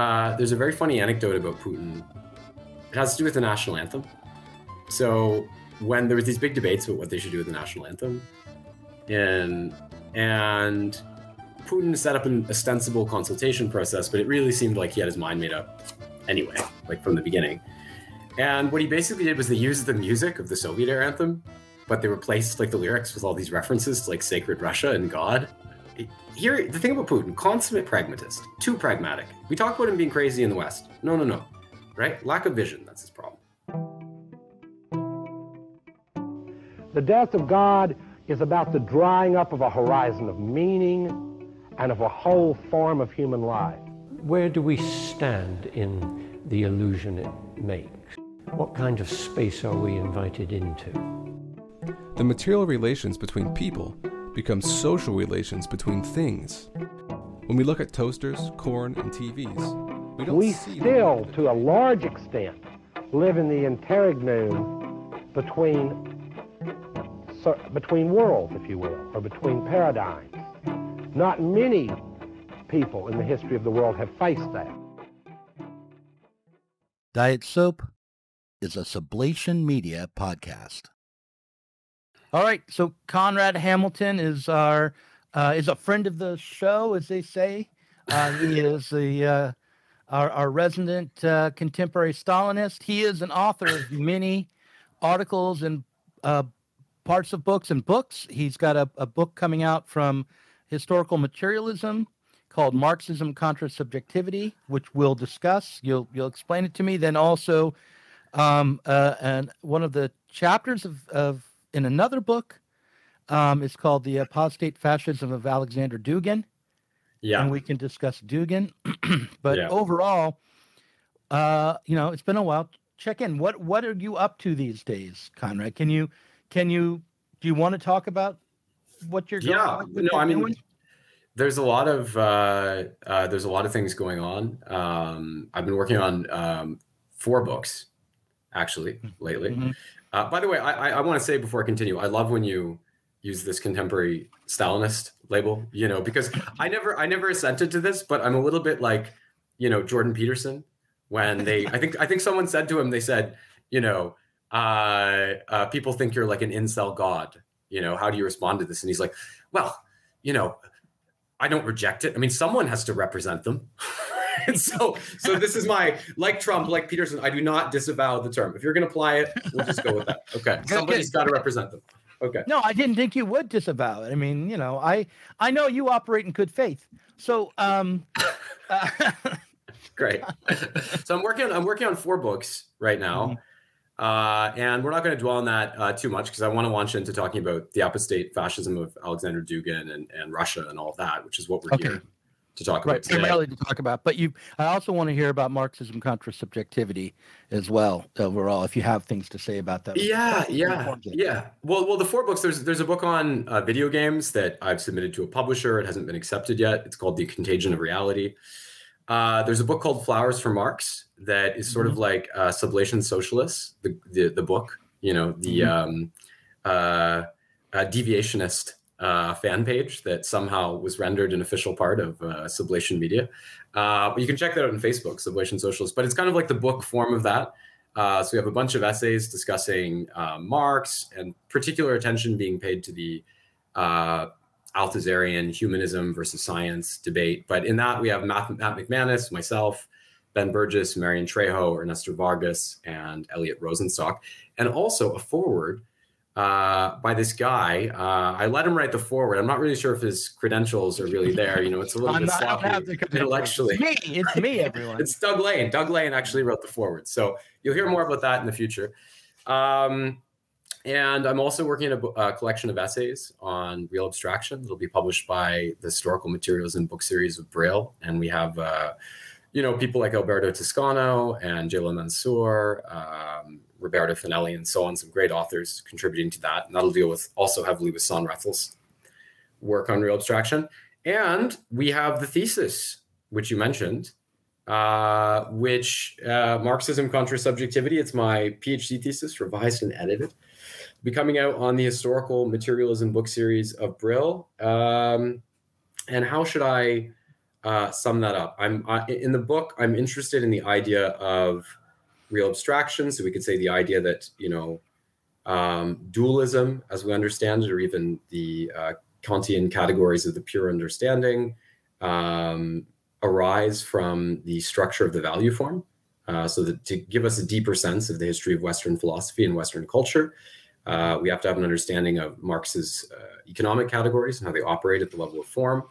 uh, there's a very funny anecdote about Putin. It has to do with the national anthem. So when there was these big debates about what they should do with the national anthem, and and Putin set up an ostensible consultation process, but it really seemed like he had his mind made up anyway, like from the beginning. And what he basically did was they used the music of the Soviet era anthem, but they replaced like the lyrics with all these references to like sacred Russia and God. Here, the thing about Putin, consummate pragmatist, too pragmatic. We talk about him being crazy in the West. No, no, no. Right? Lack of vision, that's his problem. The death of God is about the drying up of a horizon of meaning and of a whole form of human life. Where do we stand in the illusion it makes? What kind of space are we invited into? The material relations between people become social relations between things. When we look at toasters, corn, and TVs, we don't we see still, to a large extent, live in the interregnum between so, between worlds, if you will, or between paradigms. Not many people in the history of the world have faced that. Diet Soap is a Sublation Media podcast. All right, so Conrad Hamilton is our uh, is a friend of the show, as they say. Uh, he is the uh, our, our resident uh, contemporary Stalinist. He is an author of many articles and uh, parts of books and books. He's got a, a book coming out from historical materialism called Marxism contra subjectivity, which we'll discuss. You'll you'll explain it to me. Then also, um, uh, and one of the chapters of, of in another book um, is called the apostate fascism of Alexander Dugin. Yeah, and we can discuss Dugin. but Yeah. overall, uh, you know, it's been a while. Check in. What what are you up to these days, Conrad? Can you can you do you want to talk about what you're going yeah no i mean doing? there's a lot of uh, uh, there's a lot of things going on um, i've been working on um, four books actually lately. Mhm. uh, by the way i, I, I want to say before i continue i love when you use this contemporary stalinist label you know because i never i never assented to this but i'm a little bit like you know jordan peterson when they i think i think someone said to him they said you know uh, uh, people think you're like an incel god. You know how do you respond to this? And he's like well you know i don't reject it. I mean someone has to represent them and so so this is my like trump like peterson i do not disavow the term if you're going to apply it we'll just go with that okay Good, somebody's good. got to represent them okay No, I didn't think you would disavow it. I mean, you know, I I know you operate in good faith. So, um, uh, great so i'm working on i'm working on four books right now uh, and we're not going to dwell on that uh, too much because i want to launch into talking about the apostate fascism of alexander dugin and, and russia and all of that which is what we're Okay. here to talk about right, today. primarily to talk about. But you, I also want to hear about Marxism contra subjectivity as well. Overall, if you have things to say about that. Yeah, yeah, yeah. Well, well, the four books. There's there's a book on uh, video games that I've submitted to a publisher. It hasn't been accepted yet. It's called The Contagion of Reality. Uh, there's a book called Flowers for Marx that is sort of like uh, Sublation Socialists, the, the the book. You know, the um, uh, uh, deviationist uh, fan page that somehow was rendered an official part of uh, Sublation Media. Uh, but you can check that out on Facebook, Sublation Socialist. But it's kind of like the book form of that. Uh, so we have a bunch of essays discussing uh, Marx and particular attention being paid to the uh, Althusserian humanism versus science debate. But in that, we have Matt, Matt McManus, myself, Ben Burgis, Marion Trejo, Ernesto Vargas, and Elliot Rosenstock, and also a forward uh, by this guy. Uh, I let him write the forward. I'm not really sure if his credentials are really there. You know, it's a little bit not, sloppy have the credentials. intellectually. It's me. It's me, everyone. It's Doug Lane. Doug Lane actually wrote the forward. So you'll hear more about that in the future. Um, and I'm also working on a, a collection of essays on real abstraction that'll be published by the Historical Materialism Book Series of Brill. And we have, uh, you know, people like Alberto Toscano and Jaleh Mansoor, um, Roberto Finelli, and so on, some great authors contributing to that. And that'll deal with also heavily with Sohn-Rethel's work on real abstraction. And we have the thesis, which you mentioned, uh, which uh, Marxism contra subjectivity. It's my PhD thesis, revised and edited, be coming out on the historical materialism book series of Brill. Um, and how should I uh, sum that up. I'm in the book. I'm interested in the idea of real abstraction. So we could say the idea that you know um, dualism, as we understand it, or even the uh, Kantian categories of the pure understanding, um, arise from the structure of the value form. Uh, so that to give us a deeper sense of the history of Western philosophy and Western culture, uh, we have to have an understanding of Marx's uh, economic categories and how they operate at the level of form.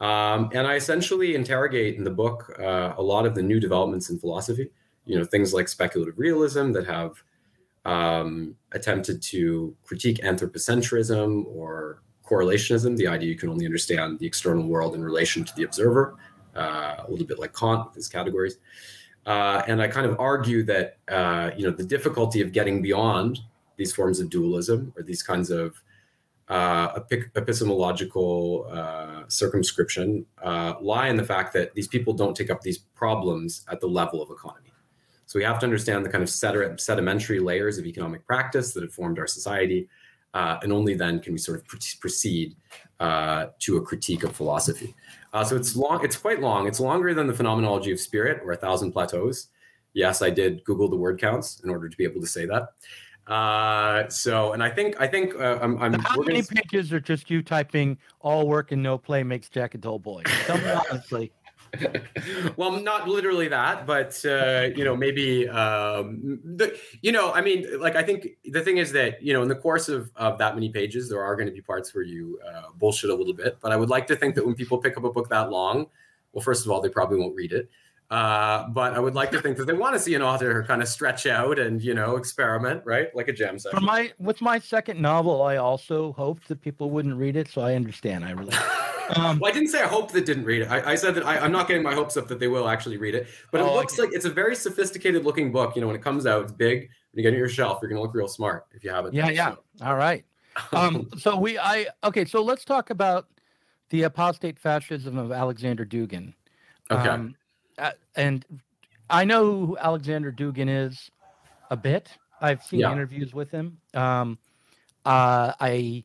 Um, and I essentially interrogate in the book uh, a lot of the new developments in philosophy. You know, things like speculative realism that have um, attempted to critique anthropocentrism or correlationism, the idea you can only understand the external world in relation to the observer, uh, a little bit like Kant with his categories. Uh, and I kind of argue that uh, you know the difficulty of getting beyond these forms of dualism or these kinds of uh, epistemological uh, circumscription uh, lie in the fact that these people don't take up these problems at the level of economy. So we have to understand the kind of sedimentary layers of economic practice that have formed our society, uh, and only then can we sort of proceed uh, to a critique of philosophy. Uh, so it's long. It's quite long. It's longer than the Phenomenology of Spirit or A Thousand Plateaus. Yes, I did Google the word counts in order to be able to say that. Uh, so, and I think I think uh, I'm. I'm How many gonna... pages are just you typing "all work and no play makes Jack a dull boy"? Tell me honestly. well, not literally that, but uh, you know, maybe um, the, you know, I mean, like I think the thing is that you know, in the course of of that many pages, there are going to be parts where you uh, bullshit a little bit. But I would like to think that when people pick up a book that long, well, first of all, they probably won't read it. Uh, but I would like to think that they want to see an author kind of stretch out and you know experiment, right, like a jam session. For my with my second novel, I also hoped that people wouldn't read it, so I understand. I really. Um, well, I didn't say I hope that didn't read it. I, I said that I, am not getting my hopes up that they will actually read it. But it oh, looks okay. like it's a very sophisticated looking book. You know, when it comes out, it's big. When you get it on your shelf, you're gonna look real smart if you have it. Yeah, yeah. All right. Um, so we, I okay. So let's talk about the apostate fascism of Alexander Dugin. Okay. Um, uh, and I know who Alexander Dugin is a bit. I've seen yeah. interviews with him. Um, uh, I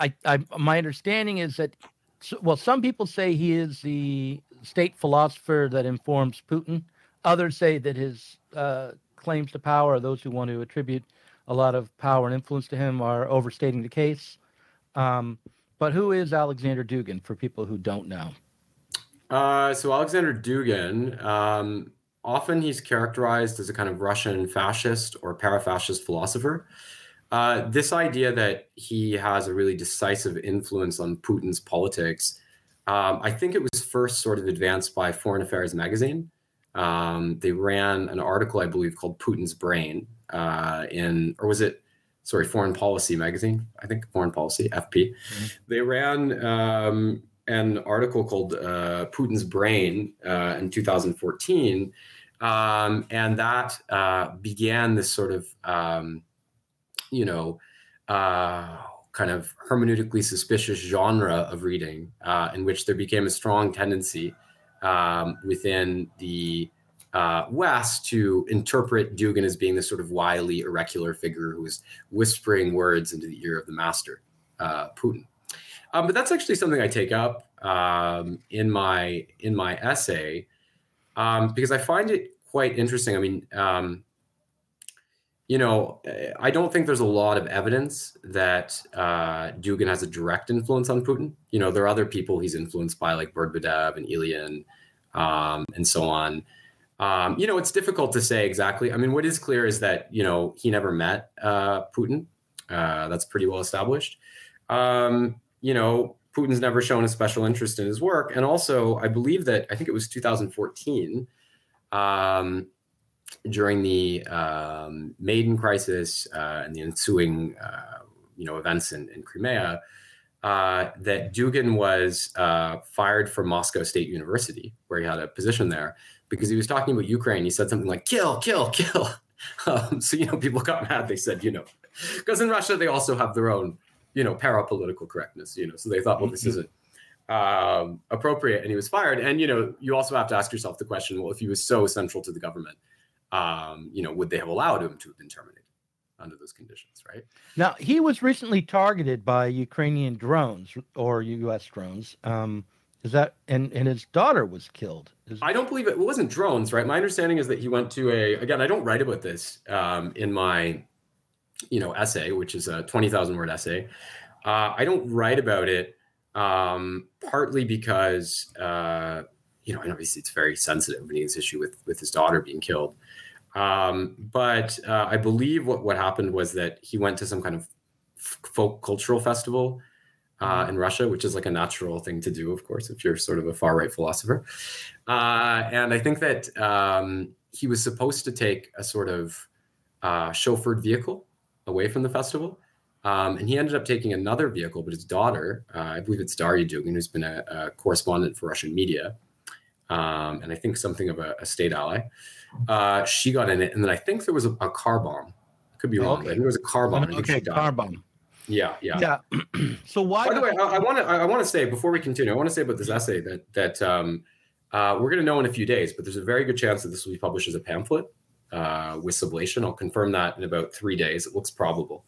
I, I my understanding is that well, some people say he is the state philosopher that informs Putin. Others say that his uh, claims to power, those who want to attribute a lot of power and influence to him, are overstating the case. Um, but who is Alexander Dugin for people who don't know? Uh, so Alexander Dugin, um, often he's characterized as a kind of Russian fascist or para-fascist philosopher. Uh, this idea that he has a really decisive influence on Putin's politics, um, I think it was first sort of advanced by Foreign Affairs magazine. Um, they ran an article, I believe, called Putin's Brain uh, in, or was it, sorry, Foreign Policy magazine? I think Foreign Policy, FP. Mm-hmm. They ran um, an article called uh, Putin's Brain uh, in 2014. Um, and that uh, began this sort of um, you know, uh, kind of hermeneutically suspicious genre of reading, uh, in which there became a strong tendency um, within the uh, West to interpret Dugin as being this sort of wily, oracular figure who was whispering words into the ear of the master, uh, Putin. Um, but that's actually something I take up um, in my in my essay um, because I find it quite interesting. I mean, um, you know, I don't think there's a lot of evidence that uh, has a direct influence on Putin. You know, there are other people he's influenced by, like Berdimuhamedov and Ilyin, um, and so on. Um, you know, it's difficult to say exactly. I mean, what is clear is that you know he never met uh, Putin. Uh, that's pretty well established. Um, you know, Putin's never shown a special interest in his work, and also I believe that I think it was 2014 um, during the um, Maidan crisis uh, and the ensuing, uh, you know, events in, in Crimea, uh, that Dugin was uh, fired from Moscow State University, where he had a position there, because he was talking about Ukraine. He said something like "kill, kill, kill." Um, so you know, people got mad. They said, you know, because in Russia they also have their own, you know, para-political correctness. You know, so they thought, well, this mm-hmm. isn't um, appropriate, and he was fired. And you know, you also have to ask yourself the question: well, if he was so central to the government um, you know, would they have allowed him to have been terminated under those conditions, right? Now, he was recently targeted by Ukrainian drones or U.S. drones. Um, Is that and and his daughter was killed? Is, I don't believe it, it wasn't drones, right? My understanding is that he went to a again. I don't write about this um, in my you know essay, which is a twenty thousand word essay. Uh, I don't write about it um, partly because uh, you know, and obviously it's very sensitive when he has issue with with his daughter being killed. Um, but uh, I believe what what happened was that he went to some kind of folk cultural festival uh, in Russia, which is like a natural thing to do, of course, if you're sort of a far right philosopher. Uh, and I think that um, he was supposed to take a sort of uh, chauffeured vehicle away from the festival. Um, and he ended up taking another vehicle, but his daughter, uh, I believe it's Daria Dugin, who's been a, a correspondent for Russian media, um, and I think something of a, a state ally. Uh, she got in it, and then I think there was a, a car bomb. Could be wrong. Okay. I think there was a car bomb. Okay, car bomb. Yeah, yeah. Yeah. so why? By the way, I want to I want to say before we continue, I want to say about this essay that that um, uh, we're going to know in a few days, but there's a very good chance that this will be published as a pamphlet uh, with sublation. I'll confirm that in about three days. It looks probable.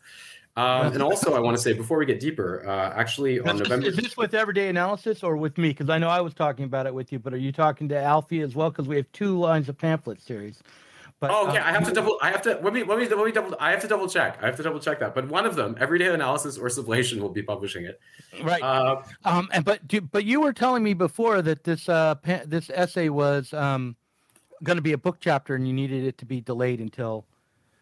Um, and also, I want to say before we get deeper, uh, actually on Is November. Is this with everyday analysis or with me? Because I know I was talking about it with you, but are you talking to Alfie as well? Because we have two lines of pamphlet series. But Oh, okay. uh, I have to double. I have to. Let me. Let me. Let me double. I have to double check. I have to double check that. But one of them, Everyday Analysis or Sublation, will be publishing it. right. Uh, Um, and but do, but you were telling me before that this uh pa- this essay was um going to be a book chapter and you needed it to be delayed until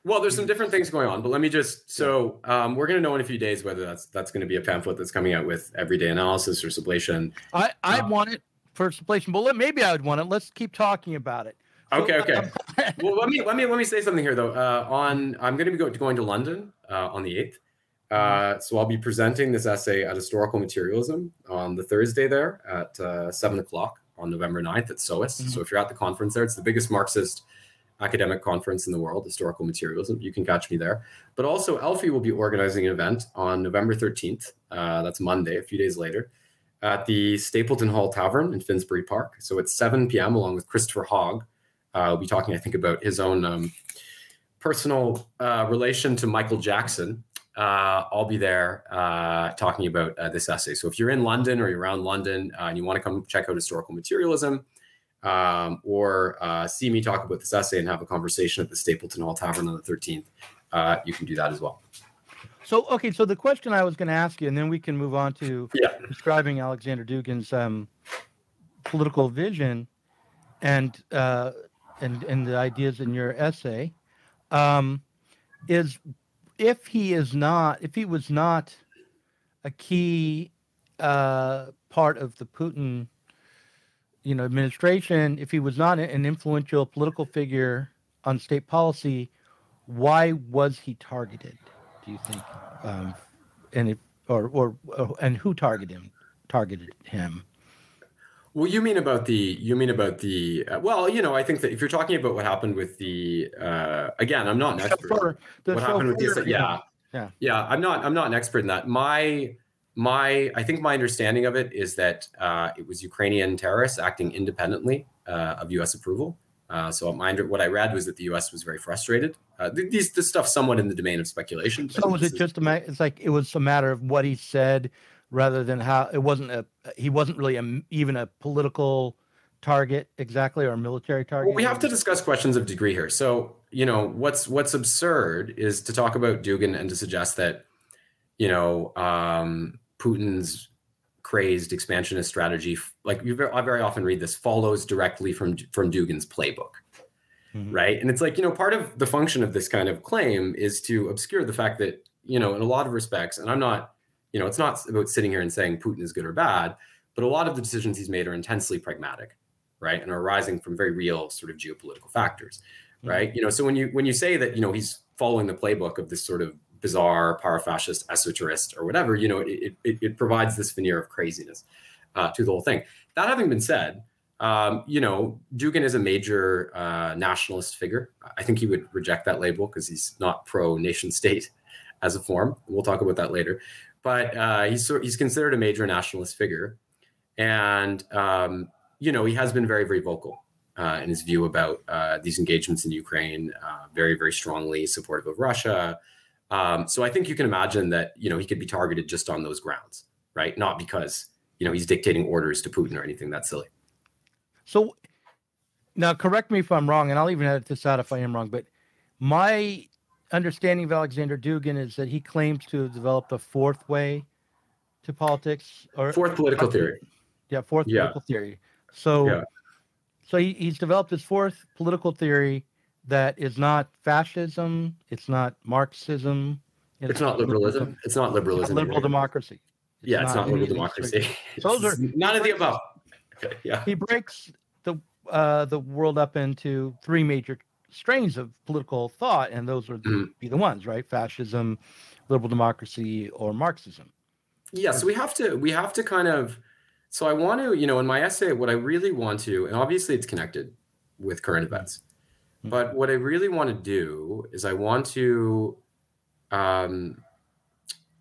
well, there's some different things going on, but let me just. So um, we're going to know in a few days whether that's that's going to be a pamphlet that's coming out with Everyday Analysis or Sublation. I I Uh, want it for sublation. But maybe I would want it. Let's keep talking about it. Okay, okay. um, well, let me let me let me say something here though. Uh, on I'm going to be go, going to London uh, on the eighth, uh, so I'll be presenting this essay at Historical Materialism on the Thursday there at uh, seven o'clock on November 9th at SOAS. So if you're at the conference there, it's the biggest Marxist academic conference in the world, Historical Materialism. You can catch me there. But also, Alfie will be organizing an event on November 13th. Uh, that's Monday, a few days later, at the Stapleton Hall Tavern in Finsbury Park. So it's 7 p.m. along with Christopher Hogg. Uh, we'll be talking, I think, about his own um, personal uh, relation to Michael Jackson. Uh, I'll be there uh, talking about uh, this essay. So if you're in London or you're around London uh, and you want to come check out historical materialism um, or uh, see me talk about this essay and have a conversation at the Stapleton Hall Tavern on the 13th, uh, you can do that as well. So okay, so the question I was going to ask you, and then we can move on to Yeah. describing Alexander Dugin's um, political vision and uh, and and the ideas in your essay, um, is if he is not, if he was not a key uh, part of the Putin, you know, administration, if he was not an influential political figure on state policy, why was he targeted? Do you think? Um, and if, or, or or and who targeted him? Targeted him. Well, you mean about the you mean about the uh, well, you know, I think that if you're talking about what happened with the uh, again, I'm not an expert. Chauffeur- what happened with the yeah, yeah. yeah i'm not i'm not an expert in that my my i think my understanding of it is that uh, it was ukrainian terrorists acting independently uh, of us approval uh, so my what i read was that the us was very frustrated uh, th- these this stuff somewhat in the domain of speculation So was it just a ma- it's like it was a matter of what he said rather than how it wasn't a he wasn't really a, even a political target exactly or a military target. Well, we have to discuss questions of degree here. So, you know, what's what's absurd is to talk about Dugin and to suggest that, you know, um, Putin's crazed expansionist strategy, like you very, I very often read this, follows directly from from Dugin's playbook, Mhm. right? And it's like, you know, part of the function of this kind of claim is to obscure the fact that, you know, in a lot of respects, and I'm not, you know, it's not about sitting here and saying Putin is good or bad, but a lot of the decisions he's made are intensely pragmatic right and are arising from very real sort of geopolitical factors right you know so when you when you say that you know he's following the playbook of this sort of bizarre power fascist esoterist or whatever you know it, it, it provides this veneer of craziness uh, to the whole thing. That having been said um, you know dugin is a major uh, nationalist figure. I think he would reject that label because he's not pro nation state as a form. We'll talk about that later. But uh, he's he's considered a major nationalist figure. And um, you know, he has been very, very vocal uh, in his view about uh, these engagements in Ukraine, uh, very, very strongly supportive of Russia. Um, so I think you can imagine that, you know, he could be targeted just on those grounds, right? Not because you know he's dictating orders to Putin or anything that's silly. So now, correct me if I'm wrong, and I'll even edit this out if I am wrong. But my understanding of Alexander Dugin is that he claims to have developed a fourth way to politics, or Fourth political theory. Yeah, fourth Yeah. political theory. So, Yeah. so he, he's developed his fourth political theory that is not fascism, it's not Marxism, It's not liberalism. It's not it's liberalism. liberal either. democracy. yeah, it's not liberal democracy. Those are- none of the above. Yeah. he breaks the uh, the world up into three major strains of political thought, and those would Mhm. be the ones, right? Fascism, liberal democracy, or Marxism. yeah so we have to we have to kind of so i want to you know in my essay what i really want to and obviously it's connected with current events But what i really want to do is i want to um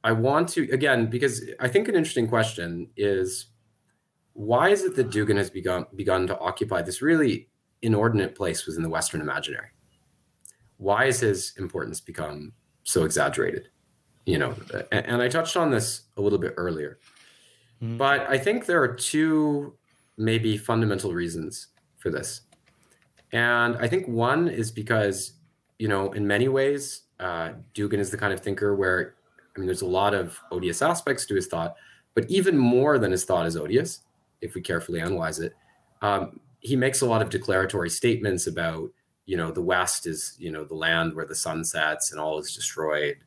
i want to again because i think an interesting question is why is it that dugin has begun begun to occupy this really inordinate place within the western imaginary? Why has his importance become so exaggerated? You know and, and i touched on this a little bit earlier Mhm. but i think there are two maybe fundamental reasons for this and i think one is because you know in many ways uh, dugin is the kind of thinker where i mean there's a lot of odious aspects to his thought but even more than his thought is odious if we carefully analyze it. Um, he makes a lot of declaratory statements about you know the west is you know the land where the sun sets and all is destroyed.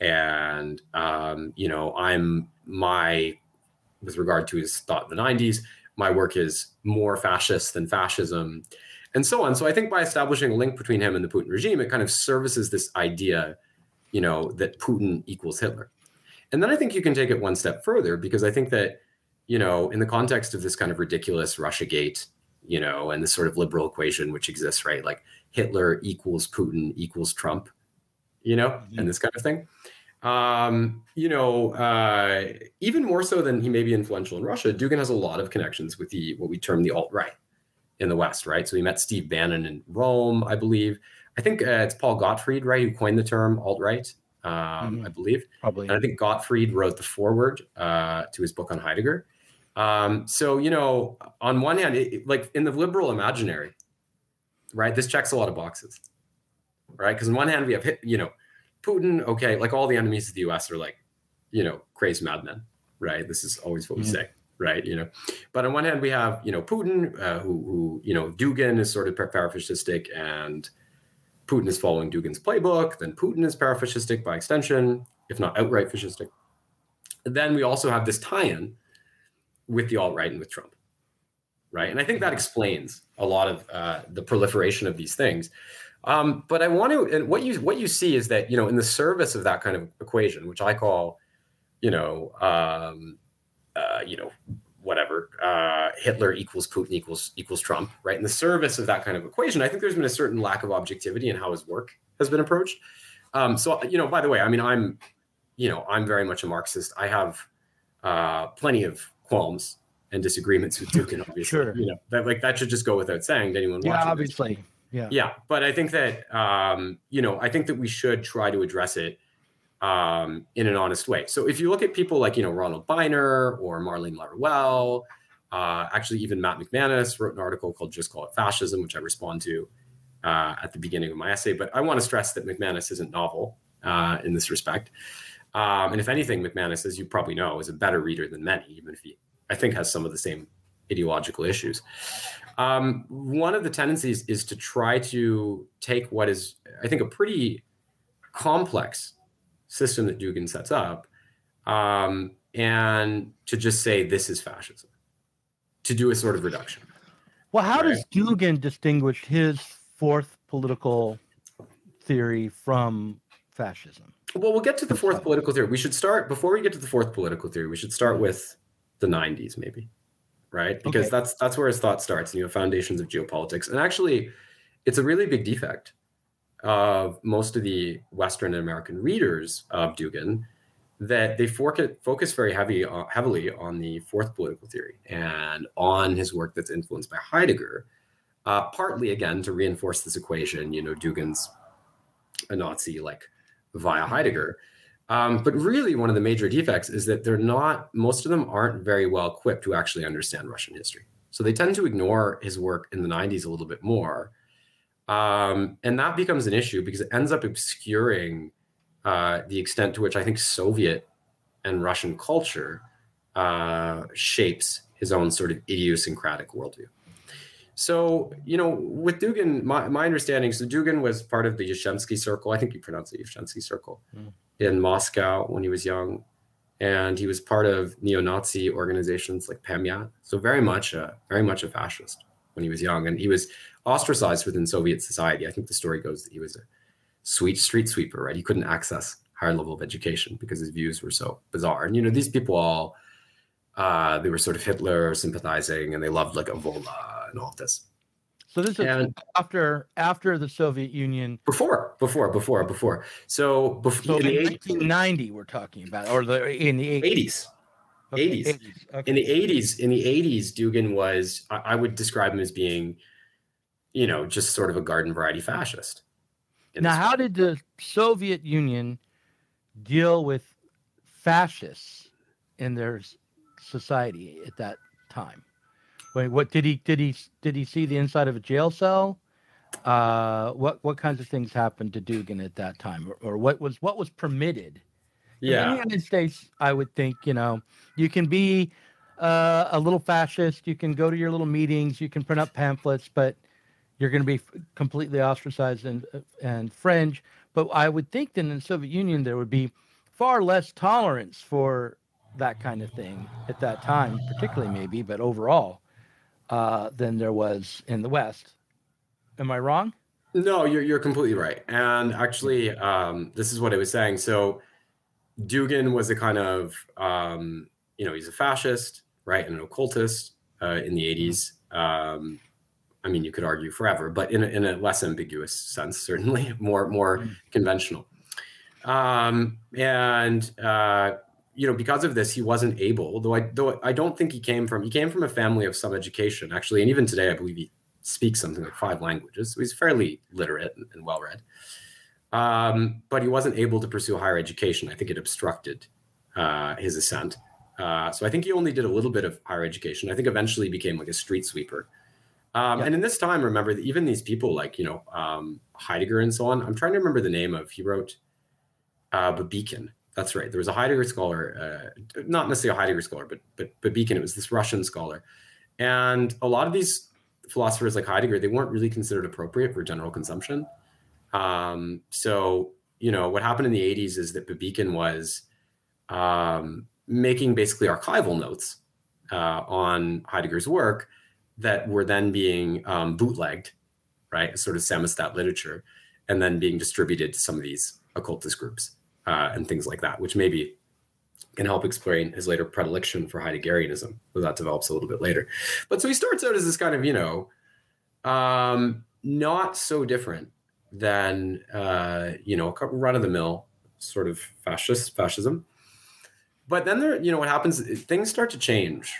And um, you know i'm my with regard to his thought in the 90s my work is more fascist than fascism and so on. So i think by establishing a link between him and the putin regime it kind of services this idea you know that putin equals hitler. And then i think you can take it one step further because i think that you know in the context of this kind of ridiculous russia gate you know and this sort of liberal equation which exists right? Like hitler equals putin equals trump you know and this kind of thing. Um, you know, uh, even more so than he may be influential in Russia, Dugin has a lot of connections with the what we term the alt right in the West, right? So he met Steve Bannon in Rome, I believe. I think uh, it's Paul Gottfried, right, who coined the term alt right, um, Mhm. I believe. Probably. And I think Gottfried wrote the foreword uh, to his book on Heidegger. Um, so, you know, on one hand, it, like in the liberal imaginary, right, this checks a lot of boxes, right? Because on one hand, we have, you know, Putin, okay, like all the enemies of the US are like, you know, crazed madmen, right? This is always what we Mhm. say, right? You know, but on one hand, we have, you know, Putin, uh, who, who, you know, Dugin is sort of parafascistic and Putin is following Dugin's playbook. Then Putin is parafascistic by extension, if not outright fascistic. Then we also have this tie-in with the alt-right and with Trump, right? And I think that explains a lot of uh, the proliferation of these things. Um, but I want to, and what you what you see is that you know in the service of that kind of equation, which I call, you know, um, uh, you know, whatever, uh, Hitler equals Putin equals equals Trump, right? In the service of that kind of equation, I think there's been a certain lack of objectivity in how his work has been approached. Um, so you know, by the way, I mean I'm, you know, I'm very much a Marxist. I have uh, plenty of qualms and disagreements with Dugin, obviously. Sure. You know, that like that should just go without saying to anyone yeah, watching. this. obviously. Yeah. Yeah, but I think that um, you know, I think that we should try to address it um, in an honest way. So if you look at people like you know Ronald Beiner or Marlene Laruelle, uh, actually even Matt McManus wrote an article called "Just Call It Fascism," which I respond to uh, at the beginning of my essay. But I want to stress that McManus isn't novel uh, in this respect. Um, and if anything, McManus, as you probably know, is a better reader than many, even if he, I think, has some of the same ideological issues. Um, one of the tendencies is to try to take what is, I think, a pretty complex system that Dugin sets up, um, and to just say this is fascism, to do a sort of reduction. Well, how Right. does Dugin distinguish his fourth political theory from fascism? Well, we'll get to the fourth political theory. We should start before we get to the fourth political theory. We should start with the '90s, maybe, right? Because Okay. that's that's where his thought starts. And you have foundations of geopolitics, and actually, it's a really big defect of most of the Western and American readers of Dugin that they focus very heavy uh, heavily on the fourth political theory and on his work that's influenced by Heidegger, uh, partly again to reinforce this equation. You know, Dugin's a Nazi like via Heidegger. Um, but really, one of the major defects is that they're not, most of them aren't very well equipped to actually understand Russian history. So they tend to ignore his work in the 90s a little bit more. Um, and that becomes an issue because it ends up obscuring uh, the extent to which I think Soviet and Russian culture uh, shapes his own sort of idiosyncratic worldview. So, you know, with Dugin, my, my understanding, so Dugin was part of the Yuzhinsky Circle. I think you pronounce it Yuzhinsky Circle mm. in Moscow when he was young. And he was part of neo-Nazi organizations like Pamyat. So very much, a, very much a fascist when he was young. And he was ostracized within Soviet society. I think the story goes that he was a sweet street sweeper, right? He couldn't access higher level of education because his views were so bizarre. And, you know, these people all, uh, they were sort of Hitler sympathizing and they loved like Evola and all this. So this is and after after the Soviet Union. Before, before, before, before. So before so in, in 1990, we're talking about, or the in the 80s. 80s. Okay, 80s. 80s. Okay. In the 80s, in the 80s, Dugin was I, I, would describe him as being, you know, just sort of a garden variety fascist. Now, how did the Soviet Union deal with fascists in their society at that time? Wait, what did he did he did he see the inside of a jail cell? Uh, what what kinds of things happened to Dugin at that time, or, or what was what was permitted? Yeah, in the United States, I would think you know you can be uh, a little fascist, you can go to your little meetings, you can print up pamphlets, but you're going to be completely ostracized and and fringe. But I would think that in the Soviet Union there would be far less tolerance for that kind of thing at that time, particularly maybe, but overall uh, than there was in the West. Am I wrong? No, you're you're completely right. And actually, um, this is what I was saying. So, Dugin was a kind of um, you know he's a fascist, right, and an occultist uh, in the '80s. Um, I mean, you could argue forever, but in a, in a less ambiguous sense, certainly more more mm-hmm. conventional. Um, and uh, you know, because of this, he wasn't able. Though I though I don't think he came from he came from a family of some education actually, and even today I believe he speaks something like five languages. So he's fairly literate and, and well read. Um, but he wasn't able to pursue higher education. I think it obstructed uh, his ascent. Uh, so I think he only did a little bit of higher education. I think eventually became like a street sweeper. Um, yep. And in this time, remember that even these people like you know um, Heidegger and so on. I'm trying to remember the name of. He wrote uh, Bibikhin, that's right. There was a Heidegger scholar, uh, not necessarily a Heidegger scholar, but but Beacon. It was this Russian scholar, and a lot of these philosophers like Heidegger, they weren't really considered appropriate for general consumption. Um, so you know what happened in the 80s is that Bibikhin was um, making basically archival notes uh, on Heidegger's work that were then being um, bootlegged, right, sort of samizdat literature, and then being distributed to some of these occultist groups uh, and things like that, which maybe can help explain his later predilection for Heideggerianism, though that develops a little bit later. But so he starts out as this kind of, you know, um, not so different than, uh, you know, a run of the mill sort of fascist fascism. But then there, you know, what happens, things start to change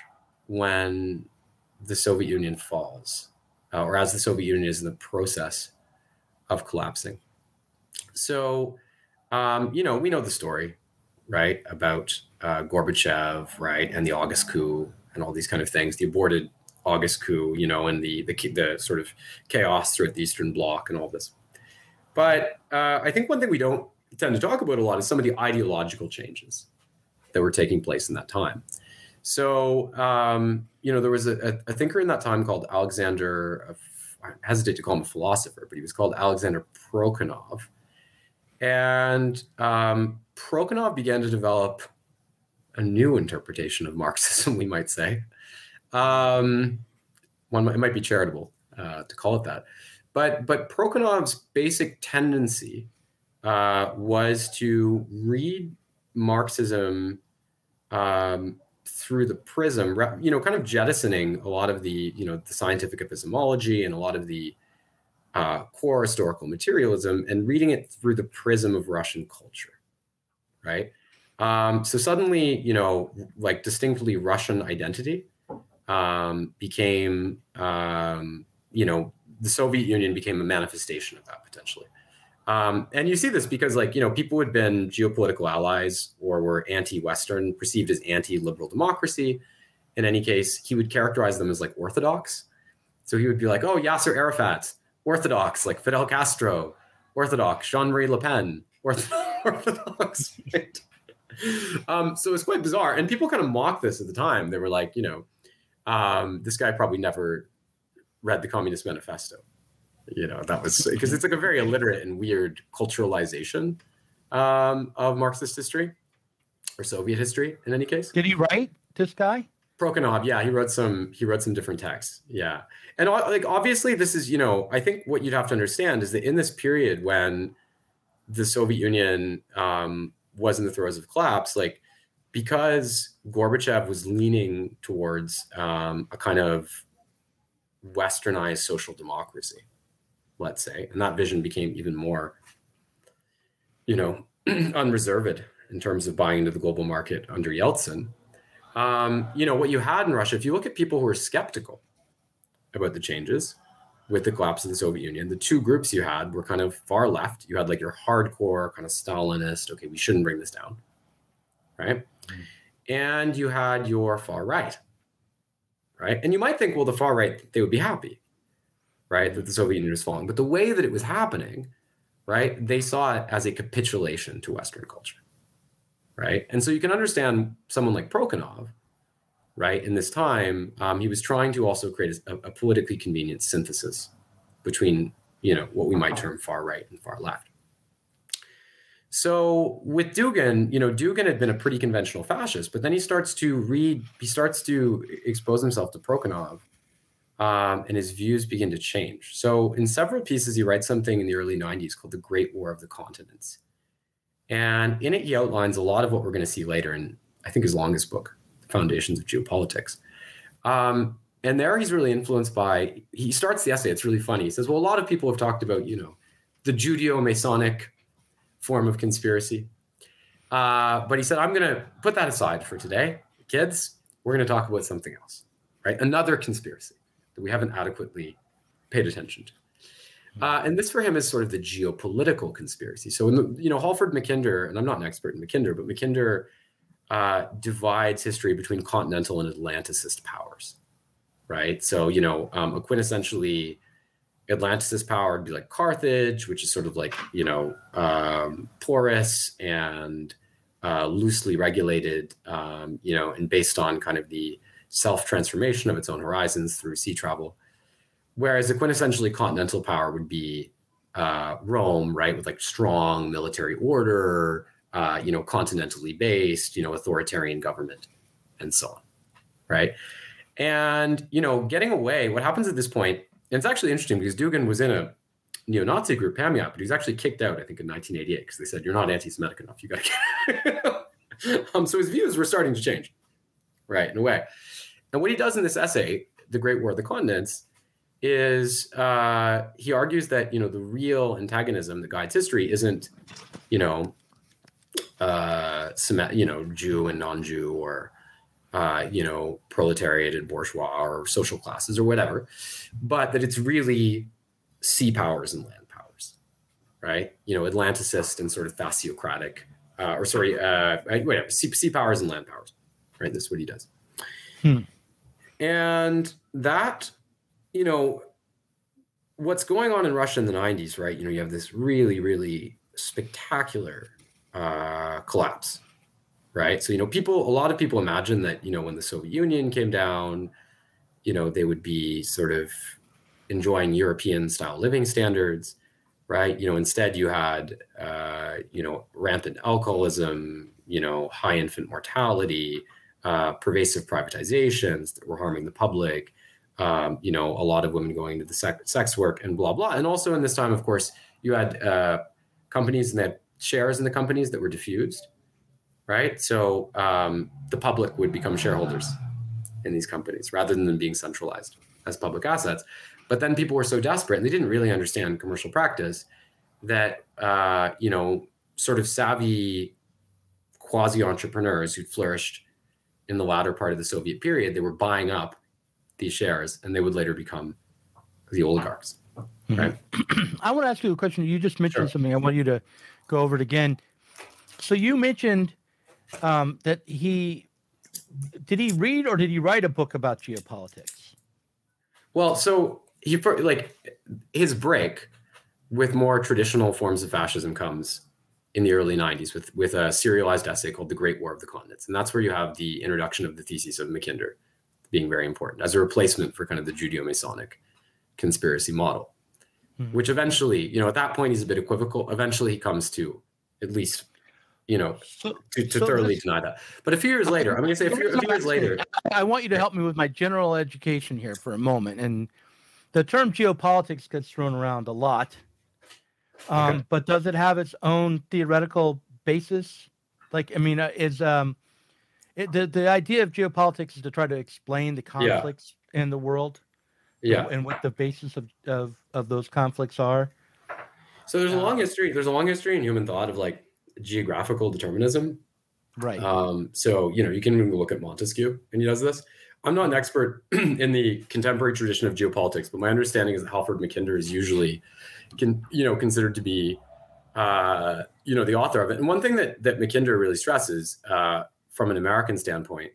when the Soviet Union falls, uh, or as the Soviet Union is in the process of collapsing. So, um, you know, we know the story, right, about uh, Gorbachev, right, and the August coup and all these kind of things, the aborted August coup, you know, and the the, the sort of chaos throughout the Eastern Bloc and all this. But uh, I think one thing we don't tend to talk about a lot is some of the ideological changes that were taking place in that time. So, um, you know, there was a, a, thinker in that time called Alexander, I hesitate to call him a philosopher, but he was called Alexander Prokhanov and um, Prokhanov began to develop a new interpretation of Marxism, we might say. Um, one it might be charitable uh, to call it that, but but Prokhanov's basic tendency uh, was to read Marxism um, through the prism, you know, kind of jettisoning a lot of the you know the scientific epistemology and a lot of the uh, core historical materialism and reading it through the prism of Russian culture, right? Um, so suddenly, you know, like distinctly Russian identity um, became, um, you know, the Soviet Union became a manifestation of that potentially. Um, and you see this because, like, you know, people had been geopolitical allies or were anti-Western, perceived as anti-liberal democracy. In any case, he would characterize them as like orthodox. So he would be like, "Oh, Yasser Arafat, orthodox, like Fidel Castro, orthodox, Jean-Marie Le Pen, orthodox." Right? Um, so it's quite bizarre, and people kind of mocked this at the time. They were like, you know, um, this guy probably never read the Communist Manifesto you know that was because it's like a very illiterate and weird culturalization um, of marxist history or soviet history in any case did he write this guy Prokhanov, yeah, he wrote some. He wrote some different texts, yeah, and like obviously, this is you know, I think what you'd have to understand is that in this period when the Soviet Union um, was in the throes of collapse, like because Gorbachev was leaning towards um, a kind of westernized social democracy, let's say, and that vision became even more, you know, unreserved in terms of buying into the global market under Yeltsin. Um, you know, what you had in Russia, if you look at people who are skeptical about the changes with the collapse of the Soviet Union, the two groups you had were kind of far left. You had like your hardcore kind of Stalinist, okay, we shouldn't bring this down, right? Mm-hmm. And you had your far right, right? And you might think, well, the far right, they would be happy right? That the Soviet Union was falling. But the way that it was happening, right, they saw it as a capitulation to Western culture, right? And so you can understand someone like Prokhanov, right? In this time, um, he was trying to also create a, a politically convenient synthesis between, you know, what we might term far right and far left. So with Dugin, you know, Dugin had been a pretty conventional fascist, but then he starts to read, he starts to expose himself to Prokhanov um, and his views begin to change. So, in several pieces, he writes something in the early 90s called The Great War of the Continents. And in it, he outlines a lot of what we're going to see later in, I think, his longest book, Foundations of Geopolitics. Um, and there he's really influenced by, he starts the essay, it's really funny. He says, Well, a lot of people have talked about, you know, the Judeo Masonic form of conspiracy. Uh, but he said, I'm going to put that aside for today. Kids, we're going to talk about something else, right? Another conspiracy that we haven't adequately paid attention to. Uh, and this for him is sort of the geopolitical conspiracy. So, the, you know, Halford Mackinder, and I'm not an expert in Mackinder, but Mackinder uh, divides history between continental and Atlanticist powers, right? So, you know, um, a quintessentially Atlanticist power would be like Carthage, which is sort of like, you know, um, porous and uh, loosely regulated, um, you know, and based on kind of the self transformation of its own horizons through sea travel. Whereas a quintessentially continental power would be uh, Rome, right, with like strong military order, uh, you know, continentally based, you know, authoritarian government, and so on, right? And you know, getting away. What happens at this point? And it's actually interesting because Dugin was in a neo-Nazi group, Pamyat, but he was actually kicked out, I think, in 1988 because they said you're not anti-Semitic enough. You got to. um, so his views were starting to change, right, in a way. And what he does in this essay, The Great War of the Continents, is uh, he argues that you know the real antagonism that guides history isn't you know uh, you know Jew and non-Jew or uh, you know proletariat and bourgeois or social classes or whatever, but that it's really sea powers and land powers, right? You know, Atlanticist and sort of thalassocratic, uh, or sorry, uh, sea, sea powers and land powers, right? This is what he does. Hmm. And that, you know, what's going on in Russia in the 90s, right? You know, you have this really, really spectacular uh, collapse, right? So, you know, people, a lot of people imagine that, you know, when the Soviet Union came down, you know, they would be sort of enjoying European style living standards, right? You know, instead you had, uh, you know, rampant alcoholism, you know, high infant mortality, uh, pervasive privatizations that were harming the public, um, you know, a lot of women going into the sex, sex work and blah, blah. And also in this time, of course, you had uh, companies and that shares in the companies that were diffused, right? So um, the public would become shareholders in these companies rather than them being centralized as public assets. But then people were so desperate and they didn't really understand commercial practice that, uh, you know, sort of savvy quasi entrepreneurs who flourished in the latter part of the Soviet period, they were buying up these shares and they would later become the oligarchs. Right. I want to ask you a question. You just mentioned Sure. something. I want you to go over it again. So you mentioned um, that he did he read or did he write a book about geopolitics? Well, so he like his break with more traditional forms of fascism comes in the early 90s with with a serialized essay called The Great War of the Continents. And that's where you have the introduction of the thesis of Mackinder being very important as a replacement for kind of the Judeo-Masonic conspiracy model. Mhm. Which eventually, you know, at that point he's a bit equivocal. Eventually he comes to at least, you know, So, to, to So thoroughly deny that. But a few years later, I'm gonna say a few, a few years later, I want you to help me with my general education here for a moment. And the term geopolitics gets thrown around a lot. Um, Okay. But does it have its own theoretical basis? Like, I mean, uh, is um, it, the the idea of geopolitics is to try to explain the Yeah. conflicts in the world, yeah. and what the basis of of of those conflicts are. So there's a long history. There's a long history in human thought of like geographical determinism. Right. Um, so you know you can look at Montesquieu, and he does this. I'm not an expert in the contemporary tradition of geopolitics, but my understanding is that Halford Mackinder is usually, can you know, considered to be, uh, you know, the author of it. And one thing that that Mackinder really stresses, uh, from an American standpoint,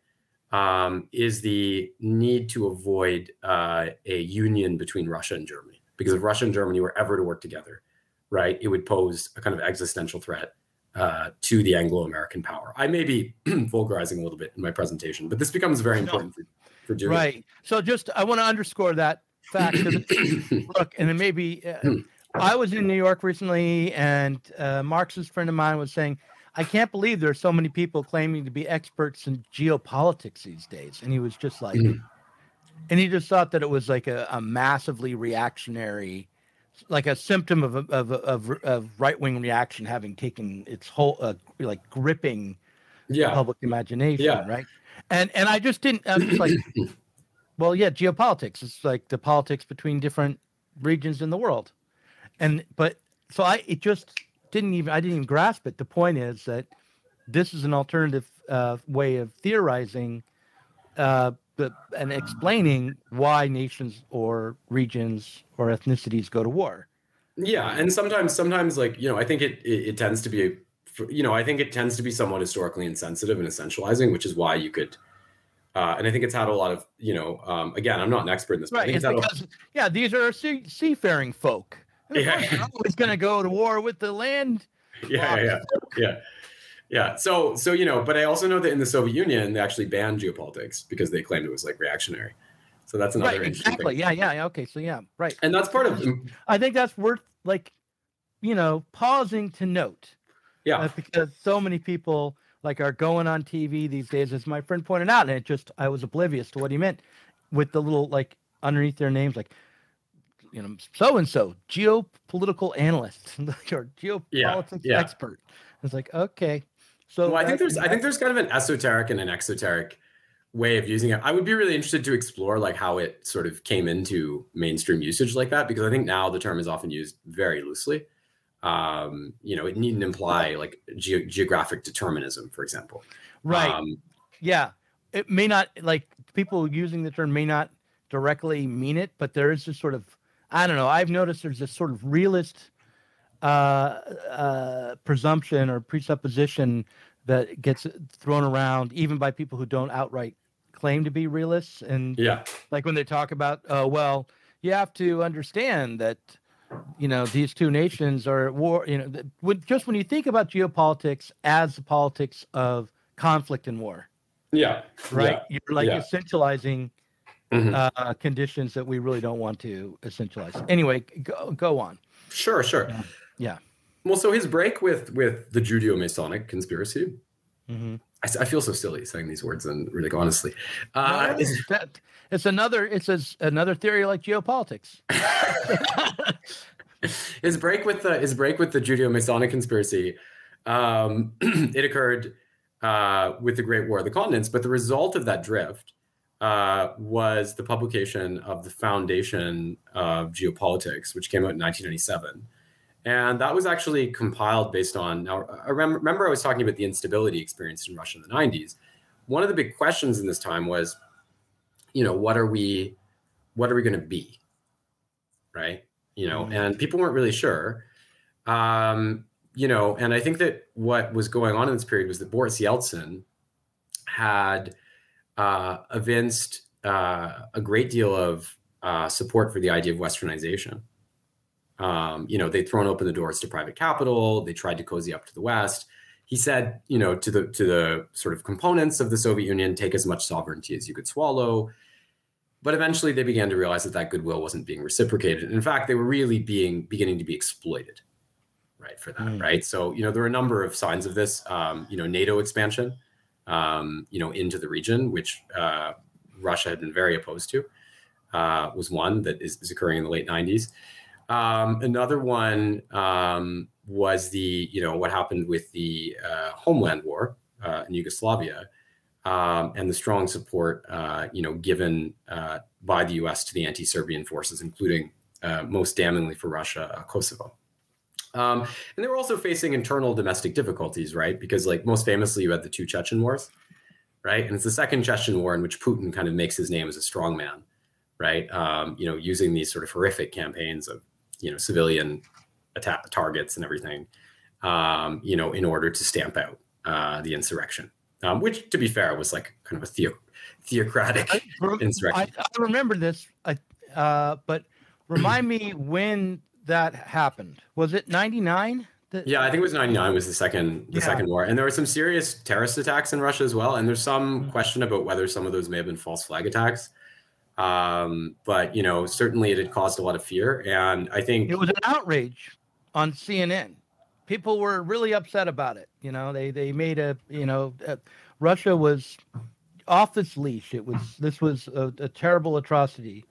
um, is the need to avoid uh, a union between Russia and Germany, because if Russia and Germany were ever to work together, right, it would pose a kind of existential threat uh, to the Anglo-American power. I may be vulgarizing a little bit in my presentation, but this becomes very No. important for, for doing. Right. So just I want to underscore that fact. look, and it may be. Uh, I was in New York recently, and a Marxist friend of mine was saying, "I can't believe there are so many people claiming to be experts in geopolitics these days." And he was just like, Mhm. and he just thought that it was like a, a massively reactionary, like a symptom of of of, of right wing reaction having taken its whole uh, like gripping yeah, public imagination, Yeah. right? And and I just didn't. I'm just like, well, yeah, geopolitics. It's like the politics between different regions in the world, and but so I it just didn't even I didn't even grasp it. The point is that this is an alternative uh, way of theorizing, uh, but and explaining why nations or regions or ethnicities go to war. yeah, and sometimes, sometimes, like you know, I think it it, it tends to be, you know, I think it tends to be somewhat historically insensitive and essentializing, which is why you could. Uh, and I think it's had a lot of, you know, um, again, I'm not an expert in this, but I Right. think It's it's had a- yeah, these are sea, seafaring folk. Yeah. always going to go to war with the land. yeah, yeah, yeah, yeah, yeah. So, so you know, but I also know that in the Soviet Union, they actually banned geopolitics because they claimed it was like reactionary. So that's another right. interesting Exactly. thing. Yeah. Yeah. yeah, Okay. So yeah. Right. And that's part of, I think that's worth like, you know, pausing to note. yeah, uh, because so many people like are going on TV these days, as my friend pointed out, and it just I was oblivious to what he meant with the little like underneath their names, like you know, so and so geopolitical analyst or geopolitics yeah. expert. It's like okay, so well, I think there's I think there's kind of an esoteric and an exoteric way of using it. I would be really interested to explore like how it sort of came into mainstream usage like that because I think now the term is often used very loosely. Um, you know, it needn't imply like ge- geographic determinism, for example. right. Um, yeah it may not like people using the term may not directly mean it but there is this sort of i don't know. I've noticed there's this sort of realist uh, uh, presumption or presupposition that gets thrown around even by people who don't outright claim to be realists. And yeah, like when they talk about uh, well you have to understand that you know these two nations are at war you know th- when, just when you think about geopolitics as the politics of conflict and war. Yeah, right? You're like yeah. essentializing Mhm. uh, conditions that we really don't want to essentialize. Anyway, go, go on. Sure, sure. Yeah. Yeah. Well, so his break with with the Judeo-Masonic conspiracy. Mhm. I, I feel so silly saying these words, and really, honestly, uh, No, is- that, it's another. It's a, another theory like geopolitics. his break with the his break with the Judeo-Masonic conspiracy. Um, it occurred uh, with the Great War of the Continents, but the result of that drift uh, was the publication of the Foundation of Geopolitics, which came out in 1997. And that was actually compiled based on. Now, I remember, remember I was talking about the instability experienced in Russia in the 90s. One of the big questions in this time was, you know, what are we, what are we going to be, right? you know, Mhm. and people weren't really sure. Um, you know, and I think that what was going on in this period was that Boris Yeltsin had uh, evinced uh, a great deal of uh, support for the idea of westernization. Um, you know, they'd thrown open the doors to private capital. They tried to cozy up to the West. He said, you know, to the to the sort of components of the Soviet Union, take as much sovereignty as you could swallow. But eventually, they began to realize that that goodwill wasn't being reciprocated. In fact, they were really being beginning to be exploited, right, for that, Mm. right. So, you know, there are a number of signs of this. Um, you know, NATO expansion, um, you know, into the region, which uh, Russia had been very opposed to, uh, was one that is, is occurring in the late '90s. Um, another one um, was the, you know, what happened with the uh, homeland war uh, in Yugoslavia, um, and the strong support, uh, you know, given uh, by the U.S. to the anti-Serbian forces, including most damningly for Russia, Kosovo. Um, and they were also facing internal domestic difficulties, right? Because, like, most famously, you had the two Chechen wars, right? And it's the second Chechen war in which Putin kind of makes his name as a strongman, right? Um, you know, using these sort of horrific campaigns of, you know, civilian attack targets and everything, um, you know, in order to stamp out uh, the insurrection, um, which, to be fair, was like kind of a theo- theocratic. I, Insurrection. I, I remember this, I, uh, but remind me when that happened. Was it 99? Yeah, I think it was 99 was the second the Yeah. second war. And there were some serious terrorist attacks in Russia as well. And there's some Mhm. question about whether some of those may have been false flag attacks. Um, but you know, certainly it had caused a lot of fear. And I think It was an outrage on CNN. People were really upset about it. You know, they they made a you know uh, Russia was off its leash. It was this was a, a terrible atrocity.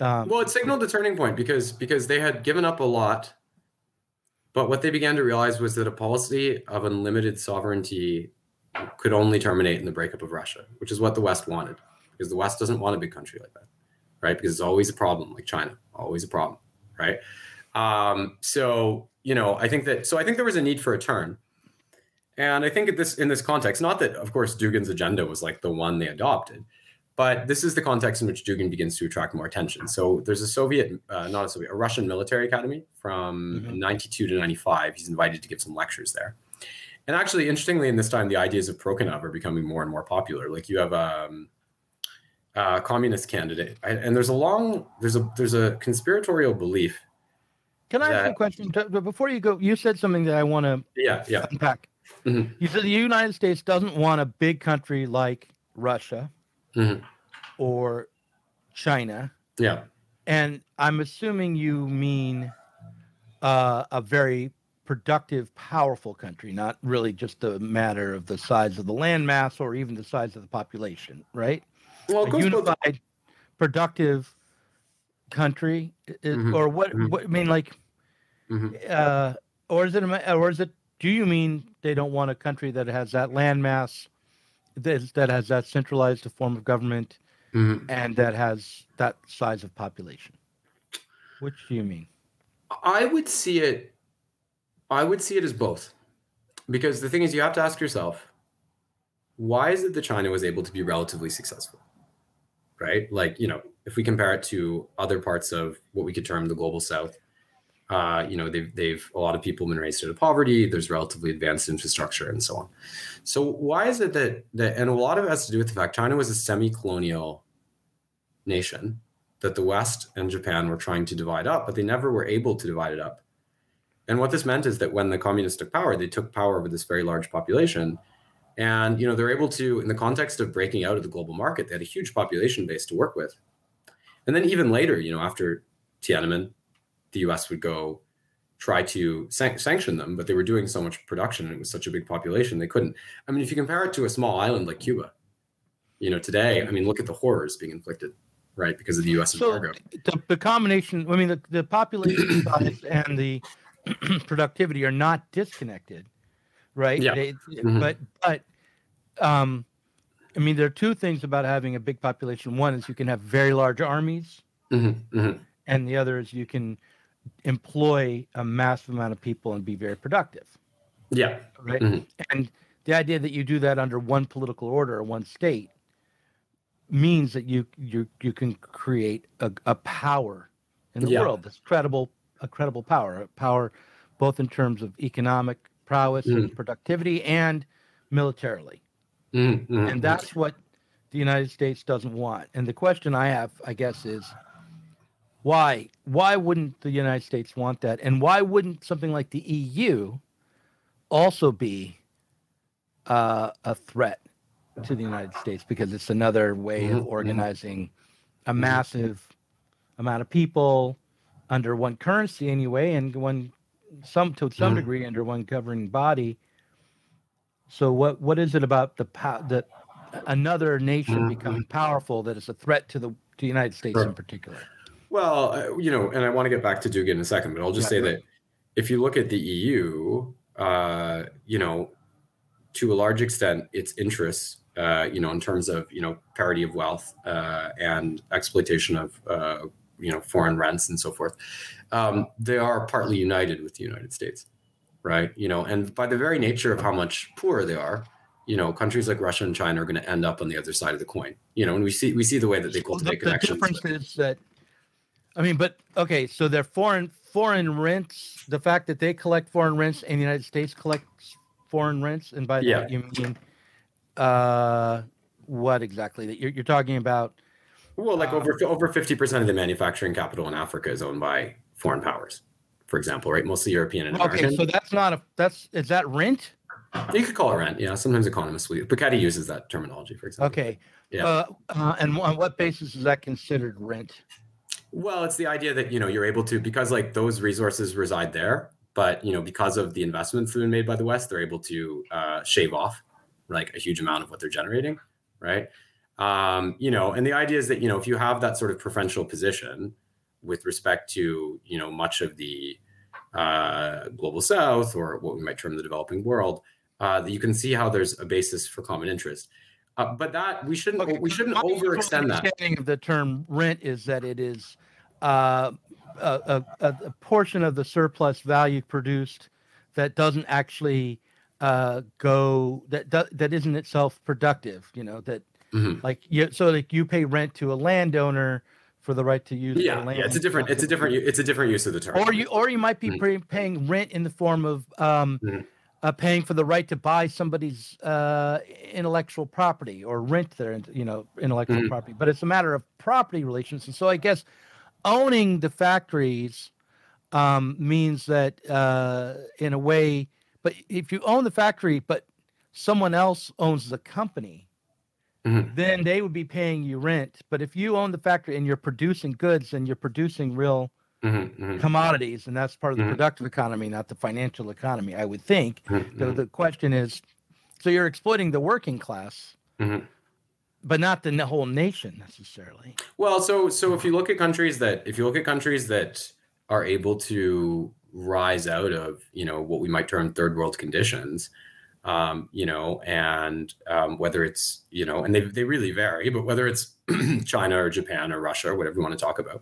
Um, well, it signaled a turning point because because they had given up a lot. But what they began to realize was that a policy of unlimited sovereignty could only terminate in the breakup of Russia, which is what the West wanted. Because the West doesn't want a big country like that, right? Because it's always a problem, like China, always a problem, right? Um, so you know, I think that so I think there was a need for a turn, and I think at this in this context, not that of course Dugin's agenda was like the one they adopted, but this is the context in which Dugin begins to attract more attention. So there's a Soviet, uh, not a Soviet, a Russian military academy from Mhm. 92 to 95. He's invited to give some lectures there. And actually, interestingly, in this time, the ideas of Prokhanov are becoming more and more popular. Like you have um, a communist candidate, and there's a long, there's a there's a conspiratorial belief. can I ask a question but before you go? You said something that I want to Yeah, yeah, unpack. Mhm. You said the United States doesn't want a big country like Russia Mhm. or China, yeah. and I'm assuming you mean uh, a very productive, powerful country, not really just a matter of the size of the landmass or even the size of the population, right? Well, a both unified, productive country, Mhm, or what? mhm. What I mean, like, Mhm. uh, or is it? a Or is it? Do you mean they don't want a country that has that landmass, that that has that centralized form of government, Mhm. and that has that size of population? Which do you mean? I would see it. I would see it as both, because the thing is, you have to ask yourself, why is it that China was able to be relatively successful, right? Like you know, if we compare it to other parts of what we could term the global South, uh, you know, they've they've a lot of people have been raised out of poverty. There's relatively advanced infrastructure and so on. So why is it that that and a lot of it has to do with the fact China was a semi-colonial nation that the West and Japan were trying to divide up, but they never were able to divide it up. And what this meant is that when the communists took power, they took power over this very large population. And you know, they're able to, in the context of breaking out of the global market, they had a huge population base to work with. And then even later, you know, after Tiananmen, the US would go try to san- sanction them, but they were doing so much production and it was such a big population, they couldn't. I mean, if you compare it to a small island like Cuba, you know, today, I mean, look at the horrors being inflicted, right, because of the US So embargo. the, the combination, I mean, the, the population size and the productivity are not disconnected, right? Yeah. They, Mhm. But, but, um, I mean, there are two things about having a big population. One is you can have very large armies, Mhm, mhm. and the other is you can employ a massive amount of people and be very productive, Yeah. right? Mhm. And the idea that you do that under one political order or one state means that you you you can create a, a power in the Yeah. world. That's credible, a credible power, a power both in terms of economic prowess and productivity and militarily. Mhm, mhm, And that's what the United States doesn't want. And the question I have, I guess, is why? Why wouldn't the United States want that? And why wouldn't something like the EU also be uh, a threat to the United States? Because it's another way of mhm. organizing a massive amount of people under one currency anyway, and one some to some Mhm. degree under one governing body. So what what is it about the that another nation becoming powerful that is a threat to the to the United States Sure. in particular? Well, uh, you know, and I want to get back to Dugin in a second, but I'll just Yeah, say right. that if you look at the EU, uh, you know, to a large extent, its interests, uh, you know, in terms of you know parity of wealth uh, and exploitation of uh, you know foreign rents and so forth, um, they are partly united with the United States, right? You know, and by the very nature of how much poorer they are, you know, countries like Russia and China are going to end up on the other side of the coin. You know, and we see we see the way that they Well, the, cultivate the connections. difference with- is that, I mean, but okay, so they're foreign foreign rents. The fact that they collect foreign rents and the United States collects foreign rents, and by Yeah. that you mean, uh, what exactly? That you're you're talking about? Well, like Uh, over over fifty percent of the manufacturing capital in Africa is owned by foreign powers, for example, right? Mostly European and American. Okay, so that's not a that's is that rent? you could call it rent. Yeah, sometimes economists will. Piketty uses that terminology, for example. Okay, Yeah. uh, uh, and on what basis is that considered rent? Well, it's the idea that you know you're able to because like those resources reside there, but you know because of the investments that have been made by the West, they're able to uh, shave off like a huge amount of what they're generating, right? Um, you know, and the idea is that you know if you have that sort of preferential position with respect to you know much of the uh, global South or what we might term the developing world, uh, that you can see how there's a basis for common interest. Uh, but that we shouldn't we shouldn't my overextend that. understanding of the term rent is that it is uh, a, a, a portion of the surplus value produced that doesn't actually uh, go that that isn't itself productive. You know that Mhm. like you so like you pay rent to a landowner for the right to use Yeah, land. yeah, it's a different, it's a different, it's a different use of the term. or you or you might be Mhm. paying rent in the form of um, Mhm. Uh, paying for the right to buy somebody's uh, intellectual property or rent their you know intellectual Mhm. property but it's a matter of property relations and so i guess owning the factories um, means that uh, in a way but if you own the factory but someone else owns the company Mhm. then they would be paying you rent but if you own the factory and you're producing goods and you're producing real Mhm, mhm, commodities, and that's part of the Mhm. productive economy, not the financial economy. I would think. mhm, So mhm, the question is, so you're exploiting the working class, but not the whole nation necessarily. Well, so so if you look at countries that if you look at countries that are able to rise out of you know what we might term third world conditions, um, you know, and um, whether it's you know, and they they really vary, but whether it's China or Japan or Russia or whatever you want to talk about,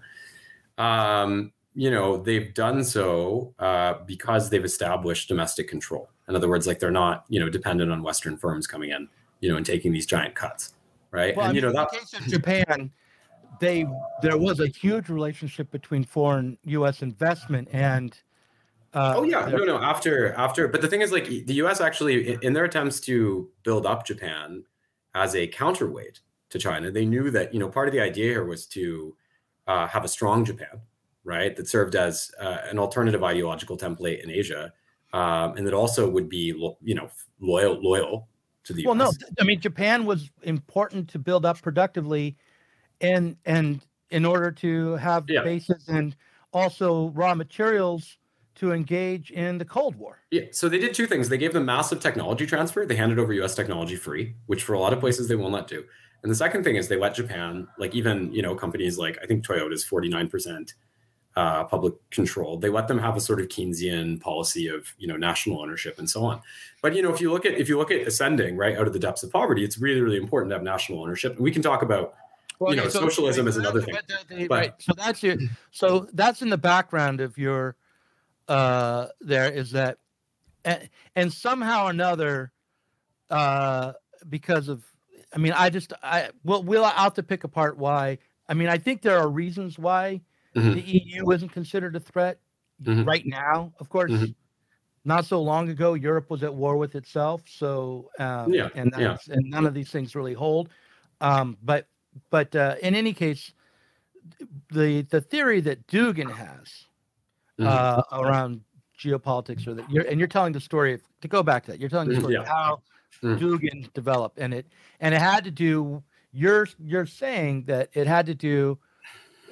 um, you know, they've done so uh, because they've established domestic control. In other words, like they're not you know dependent on Western firms coming in, you know, and taking these giant cuts, right? Well, and I you know that in the case of Japan, they there was a huge relationship between foreign U.S. investment and. Uh, Oh yeah, no, no. After, after, but the thing is, like the U.S. actually, in their attempts to build up Japan as a counterweight to China, they knew that you know part of the idea here was to uh, have a strong Japan, right? That served as uh, an alternative ideological template in Asia, um, and that also would be, lo- you know, loyal, loyal to the Well, no, U.S. th- I mean Japan was important to build up productively, and and in order to have Yeah. bases and also raw materials to engage in the Cold War. Yeah, so they did two things. They gave them massive technology transfer. They handed over U.S. technology free, which for a lot of places they will not do. And the second thing is they let Japan, like even you know companies like I think Toyota is forty nine percent uh, public control. They let them have a sort of Keynesian policy of you know national ownership and so on. But you know if you look at if you look at ascending right out of the depths of poverty, it's really really important to have national ownership. And we can talk about you know, socialism is another thing, but the- the- but- right, so that's your so that's in the background of your uh there is that and, and somehow or another uh because of I mean I just I well we'll have to pick apart why I mean I think there are reasons why Mhm. The EU isn't considered a threat Mhm. right now. Of course, Mhm. not so long ago, Europe was at war with itself. So, um, Yeah, and yeah. and none of these things really hold. Um, but but uh, in any case, the the theory that Dugin has Mhm. uh, around geopolitics, or that you're and you're telling the story of, to go back to that, you're telling the Mhm, story of how Mhm. Dugin developed, and it and it had to do. You're you're saying that it had to do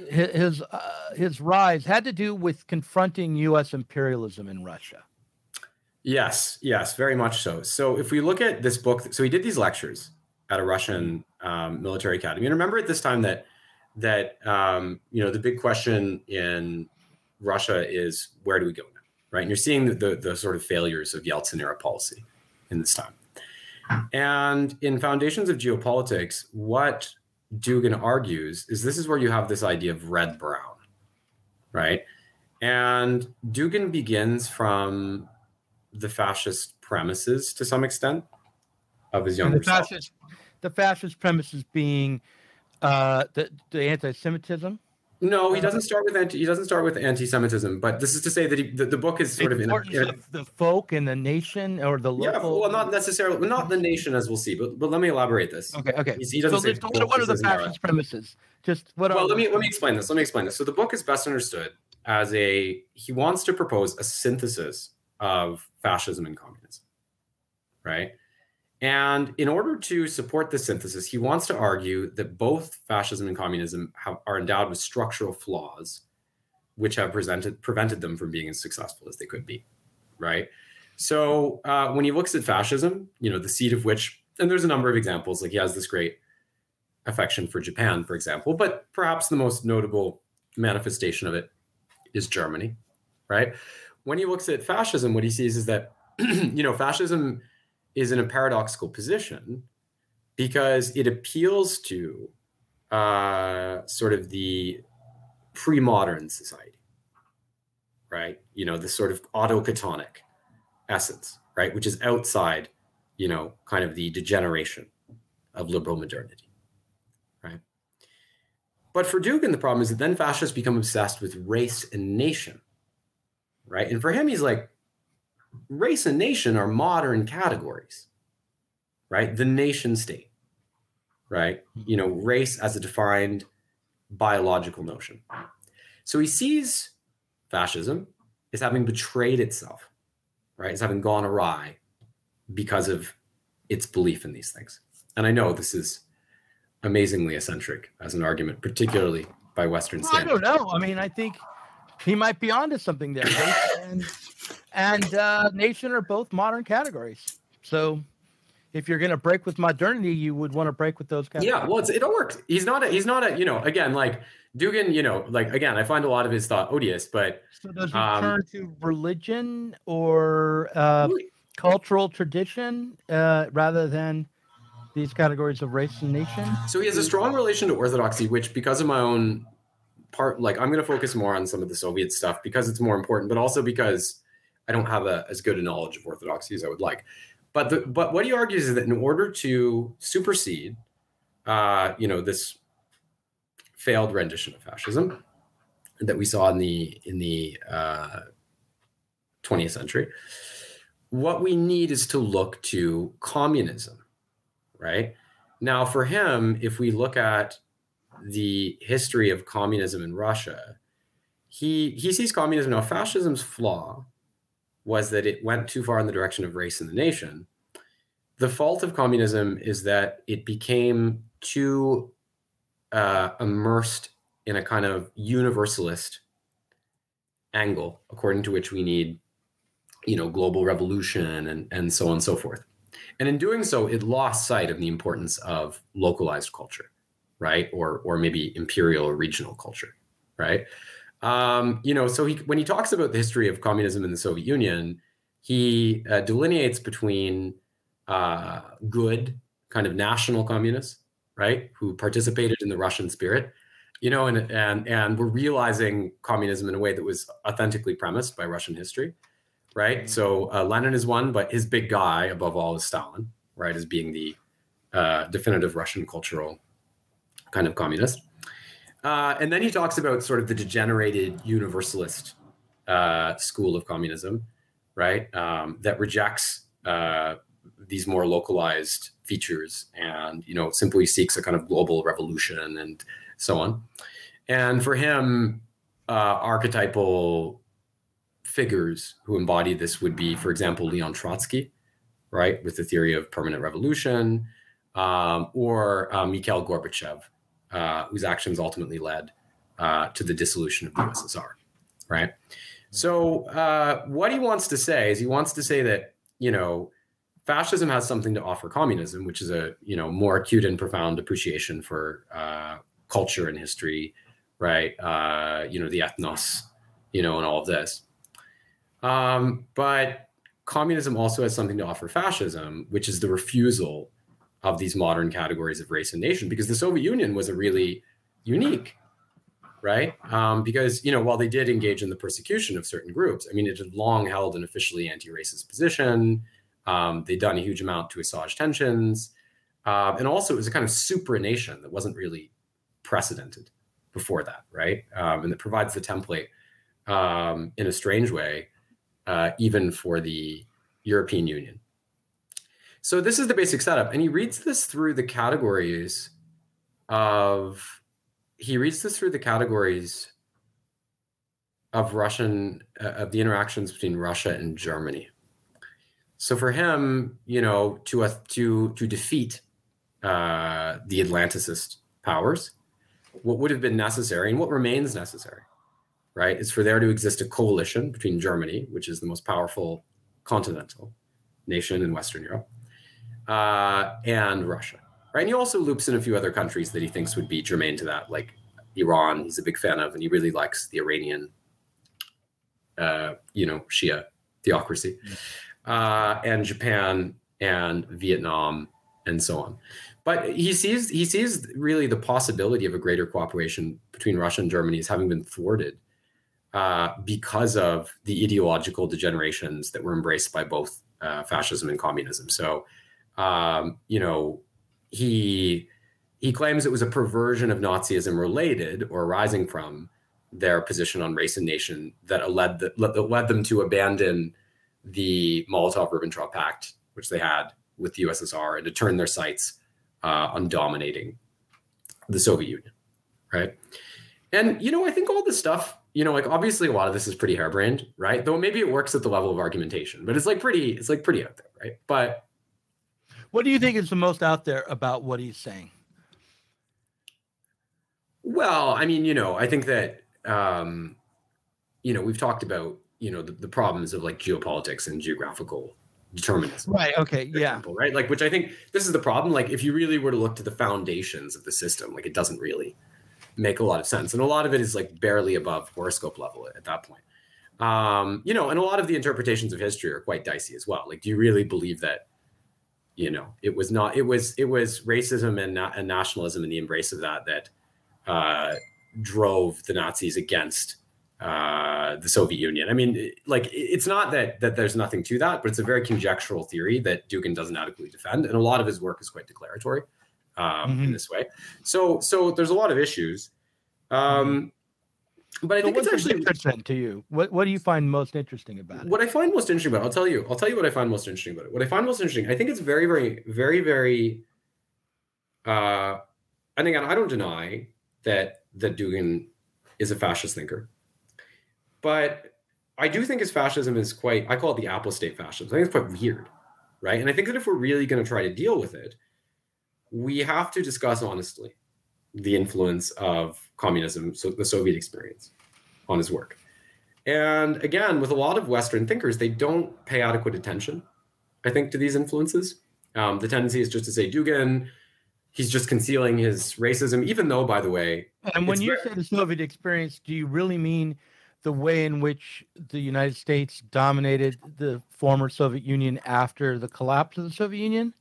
his uh, his rise had to do with confronting U.S. imperialism in Russia. Yes, yes, very much so. So if we look at this book, so he did these lectures at a Russian um, military academy, and remember at this time that that um, you know the big question in Russia is where do we go now, right? And you're seeing the, the, the sort of failures of Yeltsin era policy in this time. And in Foundations of Geopolitics, what Dugin argues is this is where you have this idea of red brown, right? And Dugin begins from the fascist premises to some extent of his younger the self. fascist the fascist premises being uh, the the anti-Semitism. No, he doesn't start with anti, he doesn't start with anti-Semitism, but this is to say that he, the, the book is sort the of in a, importance of the folk and the nation or the yeah, well, not necessarily, well, not the nation as we'll see, but but let me elaborate this. Okay, okay. He's- he doesn't so say the- what, are the fascist premises? Just what well are let me let me explain this let me explain this so the book is best understood as a he wants to propose a synthesis of fascism and communism right and in order to support this synthesis he wants to argue that both fascism and communism have, are endowed with structural flaws which have prevented them from being as successful as they could be right so uh, when he looks at fascism you know the seed of which and there's a number of examples like he has this great affection for Japan, for example, but perhaps the most notable manifestation of it is Germany, right? When he looks at fascism, what he sees is that, you know, fascism is in a paradoxical position because it appeals to uh, sort of the pre modern society, right? You know, this sort of autochthonic essence, right? Which is outside, you know, kind of the degeneration of liberal modernity. Right? But for Dugin, the problem is that then fascists become obsessed with race and nation, right? And for him, he's like, race and nation are modern categories, right? The nation state, right? Mm-hmm. You know, race as a defined biological notion. So he sees fascism as having betrayed itself, right? As having gone awry because of its belief in these things. And I know this is amazingly eccentric as an argument, particularly by Western Well, I don't know. I mean, I think he might be onto something there. Race and and uh, nation are both modern categories. So if you're going to break with modernity, you would want to break with those categories. Yeah, well, it's, it all works. He's not a, he's not a, you know, again, like Dugin, you know, like again, I find a lot of his thought odious, but So does he Um, turn to religion or uh, cultural tradition uh, rather than these categories of race and nation? so he has a strong relation to orthodoxy, which because of my own part, like I'm going to focus more on some of the Soviet stuff because it's more important, but also because I don't have a, as good a knowledge of orthodoxy as I would like. But the, but what he argues is that in order to supersede, uh, you know, this failed rendition of fascism that we saw in the in the uh, 20th century, what we need is to look to communism, right? Now, for him, if we look at the history of communism in Russia, he he sees communism now. Fascism's flaw was that it went too far in the direction of race and the nation. The fault of communism is that it became too uh, immersed in a kind of universalist angle, according to which we need, you know, global revolution and and so on and so forth. And in doing so, it lost sight of the importance of localized culture, right? Or or maybe imperial or regional culture, right? Um, you know, so he when he talks about the history of communism in the Soviet Union, he uh, delineates between uh, good kind of national communists, right, who participated in the Russian spirit, you know, and and and were realizing communism in a way that was authentically premised by Russian history, right? So uh, Lenin is one, but his big guy above all is Stalin, right, as being the uh, definitive Russian cultural kind of communist. Uh, and then he talks about sort of the degenerated universalist uh, school of communism, right? Um, that rejects uh, these more localized features and you know simply seeks a kind of global revolution and so on. And for him, uh, archetypal figures who embody this would be, for example, Leon Trotsky, right, with the theory of permanent revolution, um, or uh, Mikhail Gorbachev, uh, whose actions ultimately led uh, to the dissolution of the USSR, right? So uh, what he wants to say is he wants to say that you know fascism has something to offer communism, which is a you know more acute and profound appreciation for uh, culture and history, right? Uh, you know the ethnos, you know, and all of this. Um, but communism also has something to offer fascism, which is the refusal of these modern categories of race and nation, because the Soviet Union was a really unique, right? Um, because you know while they did engage in the persecution of certain groups, I mean it had long held an officially anti-racist position. Um, they'd done a huge amount to assuage tensions, uh, and also it was a kind of supranation that wasn't really precedented before that, right? Um, and that provides the template um, in a strange way uh, even for the European Union. So this is the basic setup, and he reads this through the categories of he reads this through the categories of Russian uh, of the interactions between Russia and Germany. So for him, you know, to uh, to to defeat uh, the Atlanticist powers, what would have been necessary and what remains necessary right, is for there to exist a coalition between Germany, which is the most powerful continental nation in Western Europe, uh, and Russia, right? And he also loops in a few other countries that he thinks would be germane to that, like Iran. He's a big fan of, and he really likes the Iranian, uh, you know, Shia theocracy, uh, and Japan and Vietnam and so on. But he sees he sees really the possibility of a greater cooperation between Russia and Germany as having been thwarted uh, because of the ideological degenerations that were embraced by both uh, fascism and communism. So, um, you know, he he claims it was a perversion of Nazism related or arising from their position on race and nation that led the, that led them to abandon the Molotov-Ribbentrop Pact, which they had with the USSR, and to turn their sights uh, on dominating the Soviet Union, right? And you know, I think all this stuff you know, like obviously a lot of this is pretty harebrained, right? Though maybe it works at the level of argumentation, but it's like pretty, it's like pretty out there, right? But what do you think is the most out there about what he's saying? Well, I mean, you know, I think that um, you know, we've talked about, you know, the, the problems of like geopolitics and geographical determinism. Right. Okay. Yeah. Example, right. Like, which I think this is the problem. Like, if you really were to look to the foundations of the system, like it doesn't really make a lot of sense. And a lot of it is like barely above horoscope level at that point. Um, you know, and a lot of the interpretations of history are quite dicey as well. Like, do you really believe that, you know, it was not, it was, it was racism and, and nationalism and the embrace of that that uh, drove the Nazis against uh, the Soviet Union. I mean, like, it's not that that there's nothing to that, but it's a very conjectural theory that Dugin doesn't adequately defend, and a lot of his work is quite declaratory um, mm-hmm. in this way. So so there's a lot of issues. Um, but I so think it's actually interesting to you. What what do you find most interesting about it? What I find most interesting about it, I'll tell you. I'll tell you what I find most interesting about it. What I find most interesting, I think it's very, very, very, very. Uh, and again, I don't deny that that Dugin is a fascist thinker, but I do think his fascism is quite. I call it the Apple State fascism. I think it's quite weird, right? And I think that if we're really going to try to deal with it, we have to discuss honestly the influence of communism, so the Soviet experience, on his work. And again, with a lot of Western thinkers, they don't pay adequate attention, I think, to these influences. Um, the tendency is just to say Dugin, he's just concealing his racism, even though, by the way. And when you say the Soviet experience, do you really mean the way in which the United States dominated the former Soviet Union after the collapse of the Soviet Union?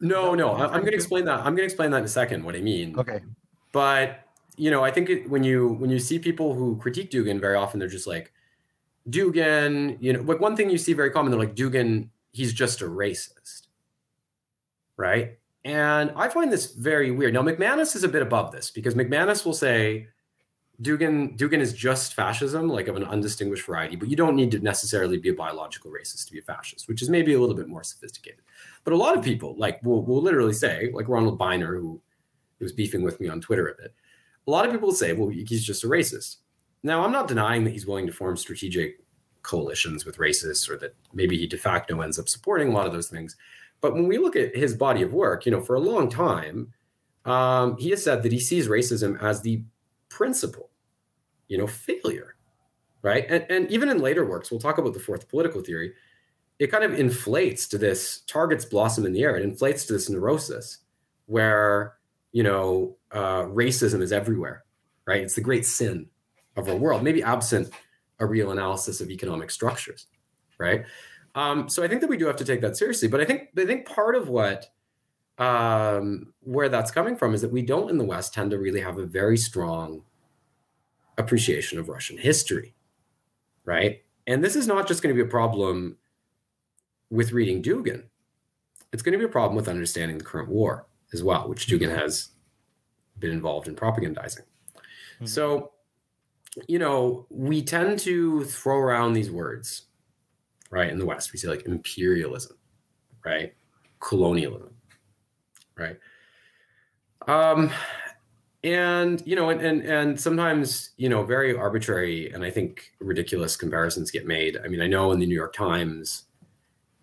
No, no, I, am going to explain that. I'm going to explain that in a second. What I mean. Okay. But you know, I think it, when you when you see people who critique Dugin, very often they're just like, Dugin. You know, like one thing you see very common, they're like Dugin. He's just a racist, right? And I find this very weird. Now, McManus is a bit above this because McManus will say, Dugin Dugin is just fascism, like of an undistinguished variety, but you don't need to necessarily be a biological racist to be a fascist, which is maybe a little bit more sophisticated. But a lot of people, like, will will literally say, like Ronald Beiner, who was beefing with me on Twitter a bit, a lot of people say, well, he's just a racist. Now, I'm not denying that he's willing to form strategic coalitions with racists, or that maybe he de facto ends up supporting a lot of those things. But when we look at his body of work, you know, for a long time, um, he has said that he sees racism as the principle, you know, failure, right? And, and even in later works, we'll talk about the fourth political theory. It kind of inflates to this targets blossom in the air. It inflates to this neurosis where you know uh, racism is everywhere, right? It's the great sin of our world, maybe absent a real analysis of economic structures, right? Um, so I think that we do have to take that seriously. But I think I think part of what um, where that's coming from is that we don't in the West tend to really have a very strong appreciation of Russian history, right? And this is not just going to be a problem with reading Dugin. It's going to be a problem with understanding the current war as well, which Dugin has been involved in propagandizing. Mm-hmm. So, you know, we tend to throw around these words, right? In the West, we say like imperialism, right? Colonialism, right? Um, and you know, and and and sometimes you know, very arbitrary and I think ridiculous comparisons get made. I mean, I know in the New York Times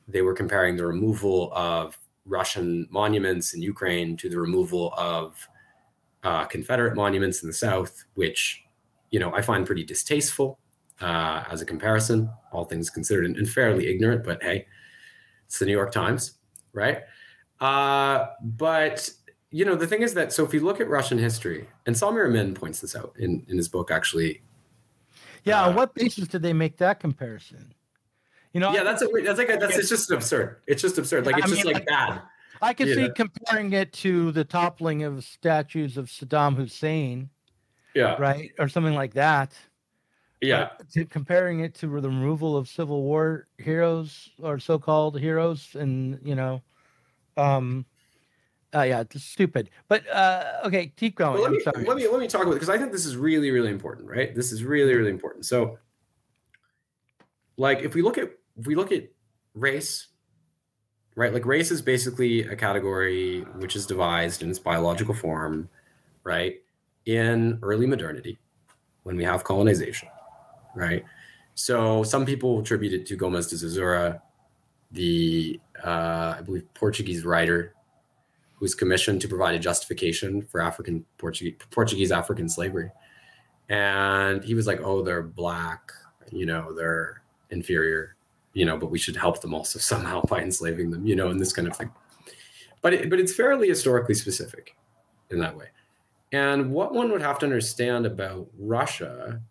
they were comparing the removal of Russian monuments in Ukraine to the removal of uh, Confederate monuments in the South, which you know I find pretty distasteful uh, as a comparison, all things considered, and, and, fairly ignorant. But hey, it's the New York Times, right? Uh, but you know the thing is that so if you look at Russian history, and Samir Amin points this out in in his book, actually. Yeah, on uh, what basis did they make that comparison? You know, yeah, that's a that's like a, that's it's just absurd. It's just absurd. Like it's I just mean, like bad. I can see know? comparing it to the toppling of statues of Saddam Hussein. Yeah. Right, or something like that. Yeah. to, comparing it to the removal of Civil War heroes or so-called heroes, and you know, um, uh, yeah, it's stupid. But uh, okay, keep going. Well, let, me, let me let me talk about it because I think this is really really important, right? This is really really important. So, like, if we look at if we look at race, right? Like race is basically a category which is devised in its biological form, right? In early modernity, when we have colonization, right? So some people attribute it to Gomes de Zurara, the uh, I believe Portuguese writer who was commissioned to provide a justification for African Portuguese Portuguese African slavery. And he was like, "Oh, they're black, you know, they're inferior you know, but we should help them also somehow by enslaving them, you know, and this kind of thing. But it, but it's fairly historically specific in that way. And what one would have to understand about Russia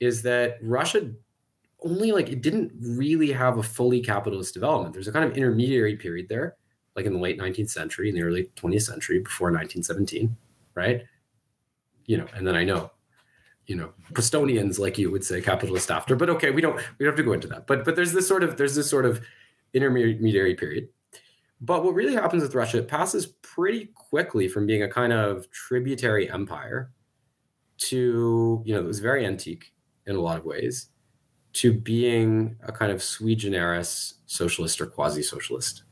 is that Russia only like it didn't really have a fully capitalist development. There's a kind of intermediary period there, like in the late 19th century, in the early 20th century, before 1917, right? You know, and then I know you know Prestonians like you would say capitalist after but okay we don't we don't have to go into that. But but there's this sort of there's this sort of intermediary period. But what really happens with Russia it passes pretty quickly from being a kind of tributary empire to you know it was very antique in a lot of ways to being a kind of sui generis socialist or quasi-socialist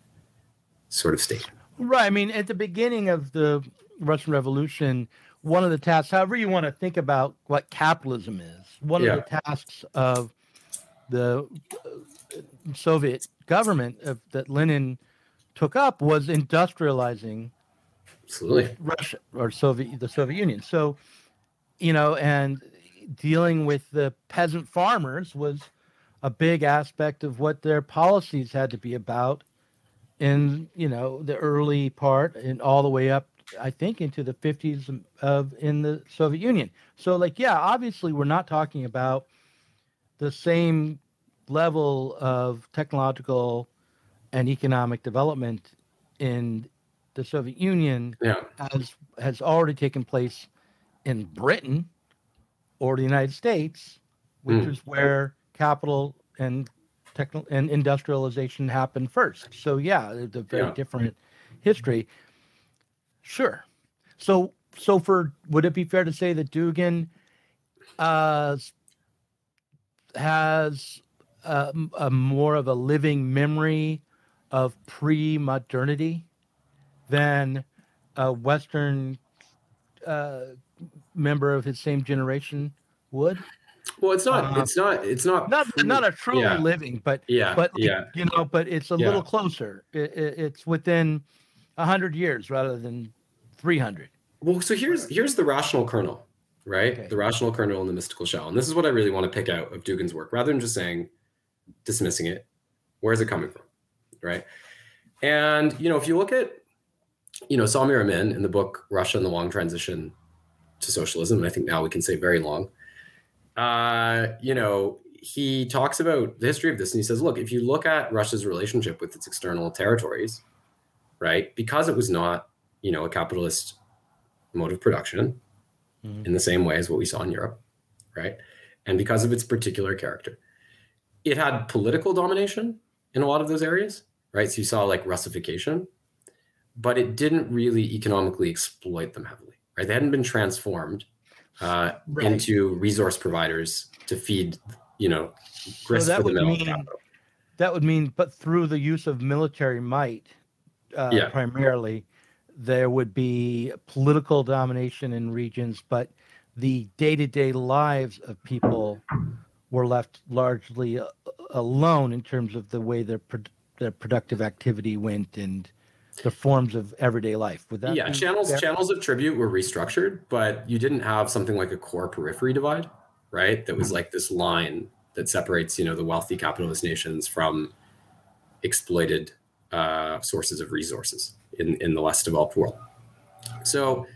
sort of state. Right i mean at the beginning of the russian revolution one of the tasks, however you want to think about what capitalism is, one yeah. of the tasks of the uh, Soviet government of, that Lenin took up was industrializing Absolutely. Russia or Soviet the Soviet Union. So, you know, and dealing with the peasant farmers was a big aspect of what their policies had to be about in you know the early part and all the way up I think into the 50s of in the Soviet Union. So like yeah, obviously we're not talking about the same level of technological and economic development in the Soviet Union yeah. as has already taken place in Britain or the United States, which mm. is where capital and technical and industrialization happened first. So yeah, it's a very yeah. different history. Sure. So so for would it be fair to say that Dugin uh, has a, a more of a living memory of pre-modernity than a Western uh, member of his same generation would. Well, it's not. Uh, it's not. It's not. Not pre- not a truly yeah. living, but Yeah. but yeah. you know, but it's a Yeah. little closer. It, it, it's within a hundred years rather than three hundred. Well, so here's here's the rational kernel, right? Okay. The rational kernel and the mystical shell, and this is what I really want to pick out of Dugin's work, rather than just saying, dismissing it. Where is it coming from, right? And you know, if you look at, you know, Samir Amin in the book Russia and the Long Transition to Socialism, and I think now we can say very long. Uh, you know, he talks about the history of this, and he says, look, if you look at Russia's relationship with its external territories, right, because it was not, you know, a capitalist mode of production Mhm. in the same way as what we saw in Europe, right? And because of its particular character, it had political domination in a lot of those areas, right? So you saw like Russification, but it didn't really economically exploit them heavily, right? They hadn't been transformed uh, Right. into resource providers to feed, you know, grist that for the would mill. mean- capital. That would mean, but through the use of military might, uh, Yeah. primarily, there would be political domination in regions, but the day-to-day lives of people were left largely uh, alone in terms of the way their pro- their productive activity went and the forms of everyday life. Would that yeah, channels fair? channels of tribute were restructured, but you didn't have something like a core periphery divide, right? That was like this line that separates, you know, the wealthy capitalist nations from exploited uh, sources of resources in in the less developed world. So,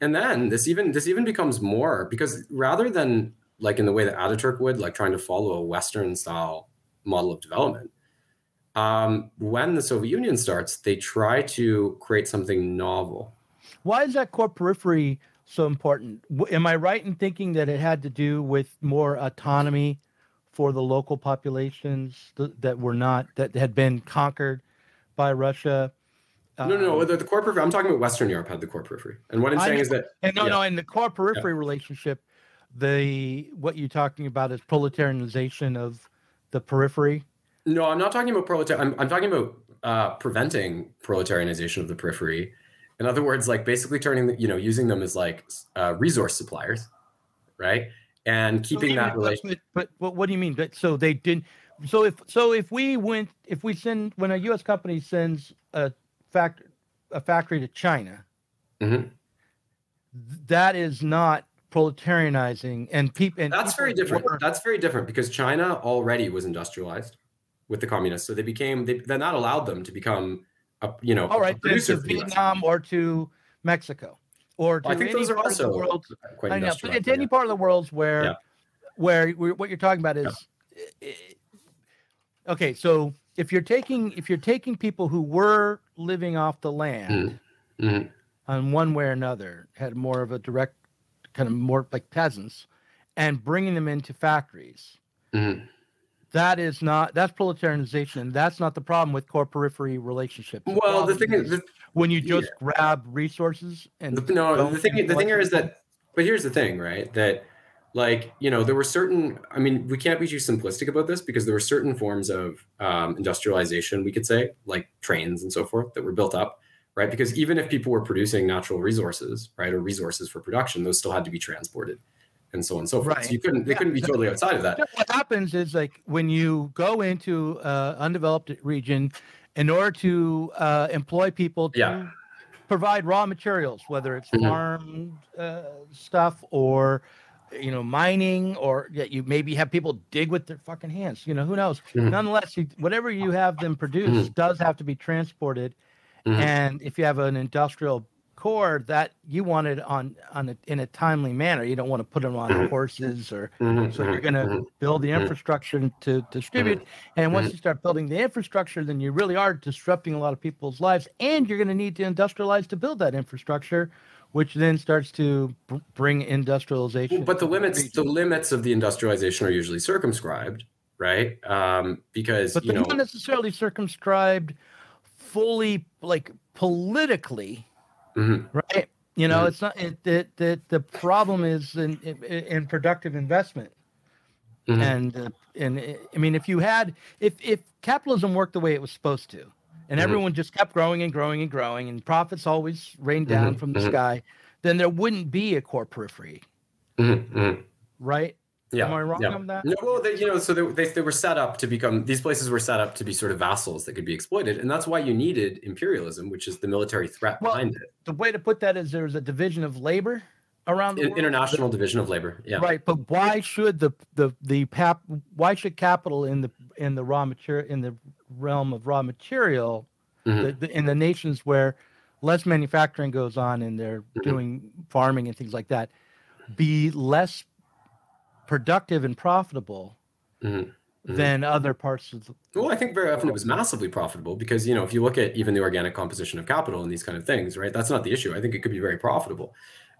and then this even this even becomes more because rather than like in the way that Ataturk would, like trying to follow a Western style model of development, um, when the Soviet Union starts, they try to create something novel. Why is that core periphery so important? Am I right in thinking that it had to do with more autonomy for the local populations th- that were not that had been conquered by Russia? no, no, no. Um, The, the core periphery. I'm talking about Western Europe had the core periphery, and what I'm saying know. is that And no, yeah. no, in the core periphery relationship, the what you're talking about is proletarianization of the periphery. no, I'm not talking about proletarian. I'm, I'm talking about uh, preventing proletarianization of the periphery. In other words, like basically turning, the, you know, using them as like uh, resource suppliers, right? And keeping that relation. But, but, but what do you mean? But so they didn't. So if so, if we went, if we send when a U.S. company sends a fact a factory to China, Mhm. that is not proletarianizing and people. And That's people very different. were- That's very different because China already was industrialized with the communists, so they became. They, then that allowed them to become, a, you know, all producer to for the US. Vietnam or to Mexico or to I think any those are also world. quite I know, but it's any part of the world where, Yeah. where what you're talking about is, okay. So if you're taking if you're taking people who were living off the land Mhm. on one way or another, had more of a direct kind of more like peasants, and bringing them into factories, Mhm. that is not that's proletarianization. And that's not the problem with core periphery relationships. Well, the thing is, the, when you just grab resources and the, no, the thing, the thing here is that, but here's the thing, right? That, like, you know, there were certain. I mean, we can't be too simplistic about this because there were certain forms of um, industrialization, we could say, like trains and so forth, that were built up, right? Because even if people were producing natural resources, right, or resources for production, those still had to be transported, and so on and so forth. Right. So you couldn't, they Yeah, couldn't be totally outside of that. What happens is like when you go into uh, undeveloped region in order to uh, employ people to Yeah. provide raw materials whether it's farm uh, stuff or you know mining or yeah, you maybe have people dig with their fucking hands you know who knows Mhm. nonetheless you, whatever you have them produce does have to be transported Mhm. and if you have an industrial core that you want it on on a, in a timely manner you don't want to put them on Mhm. horses or Mhm, so you're mhm, going to build the infrastructure to distribute. And once you start building the infrastructure, then you really are disrupting a lot of people's lives. And you're going to need to industrialize to build that infrastructure, which then starts to br- bring industrialization. Well, but the limits, the limits of the industrialization are usually circumscribed, right? Um, because but you they're know, not necessarily circumscribed fully, like politically, Mhm. right? You know, Mhm. it's not it, it, the the problem is in in, in productive investment. Mhm. And uh, and uh, I mean, if you had if if capitalism worked the way it was supposed to, and Mhm. everyone just kept growing and growing and growing, and profits always rained down Mhm, from the mhm. sky, then there wouldn't be a core periphery, Mhm, mhm. right? Yeah. Am I wrong yeah. on that? No, well, they, you know, so they, they, they were set up to become, these places were set up to be sort of vassals that could be exploited. And that's why you needed imperialism, which is the military threat Well, behind it. The way to put that is there's a division of labor around the In, world. international division of labor. Yeah. Right, but why should the the the pap why should capital in the in the raw material in the realm of raw material Mhm. the, the, in the nations where less manufacturing goes on and they're Mhm. doing farming and things like that be less productive and profitable Mhm. Mhm. than other parts of the Well, I think very often it was massively profitable because, you know, if you look at even the organic composition of capital and these kind of things, right, that's not the issue. I think it could be very profitable.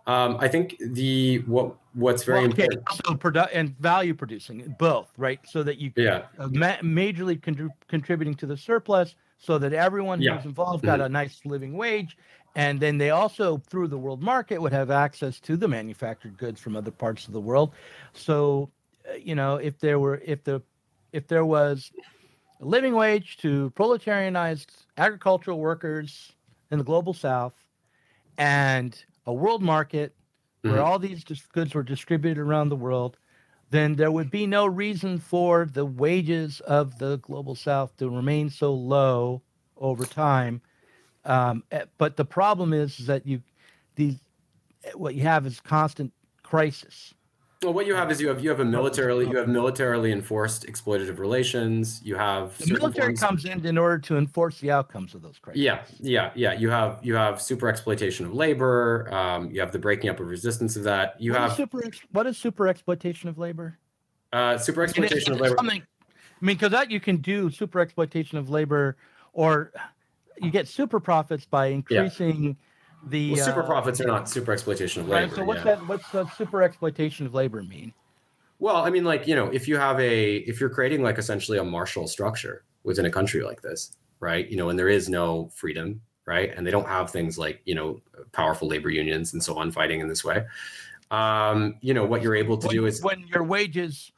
Um, I think the what what's very Well, okay, important. so produ- and value producing both right so that you Yeah. uh, ma- majorly contri- contributing to the surplus so that everyone Yeah. who's involved got a nice living wage and then they also through the world market would have access to the manufactured goods from other parts of the world so uh, you know if there were if the if there was a living wage to proletarianized agricultural workers in the global south and a world market where Mhm. all these dis- goods were distributed around the world then there would be no reason for the wages of the global south to remain so low over time um, eh, but the problem is, is that you these eh, what you have is constant crisis Well, what you have is you have you have a militarily you have militarily enforced exploitative relations. You have the military comes in in order to enforce the outcomes of those crises Yeah, yeah, yeah. You have you have super exploitation of labor. Um, you have the breaking up of resistance of that. You what, have super what is super exploitation of labor uh, super exploitation of labor. something- I mean, because that you can do super exploitation of labor, or you get super profits by increasing the Well, super uh, profits are not super exploitation of labor. Right. So what's yeah. that? What's the super exploitation of labor mean? Well, I mean, like you know, if you have a if you're creating like essentially a martial structure within a country like this, right? You know, and there is no freedom, right? And they don't have things like you know powerful labor unions and so on fighting in this way. Um, you know, what you're able to when, do is when your wages.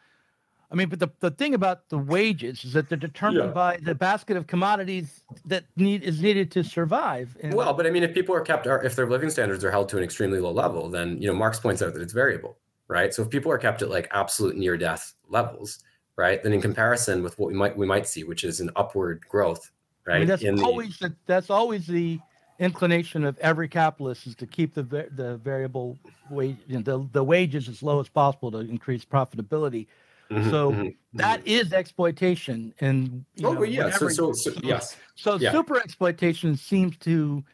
I mean, but the, the thing about the wages is that they're determined Yeah. by the basket of commodities that need is needed to survive. And Well, but I mean, if people are kept, if their living standards are held to an extremely low level, then you know Marx points out that it's variable, right? So if people are kept at like absolute near death levels, right, then in comparison with what we might we might see, which is an upward growth, right? I mean, that's in the- always the, that's always the inclination of every capitalist is to keep the the variable wage you know, the, the wages as low as possible to increase profitability. Mhm, so mhm, That is exploitation, and you Oh, know, yeah. So, so, so, yes. So Yeah. super exploitation seems to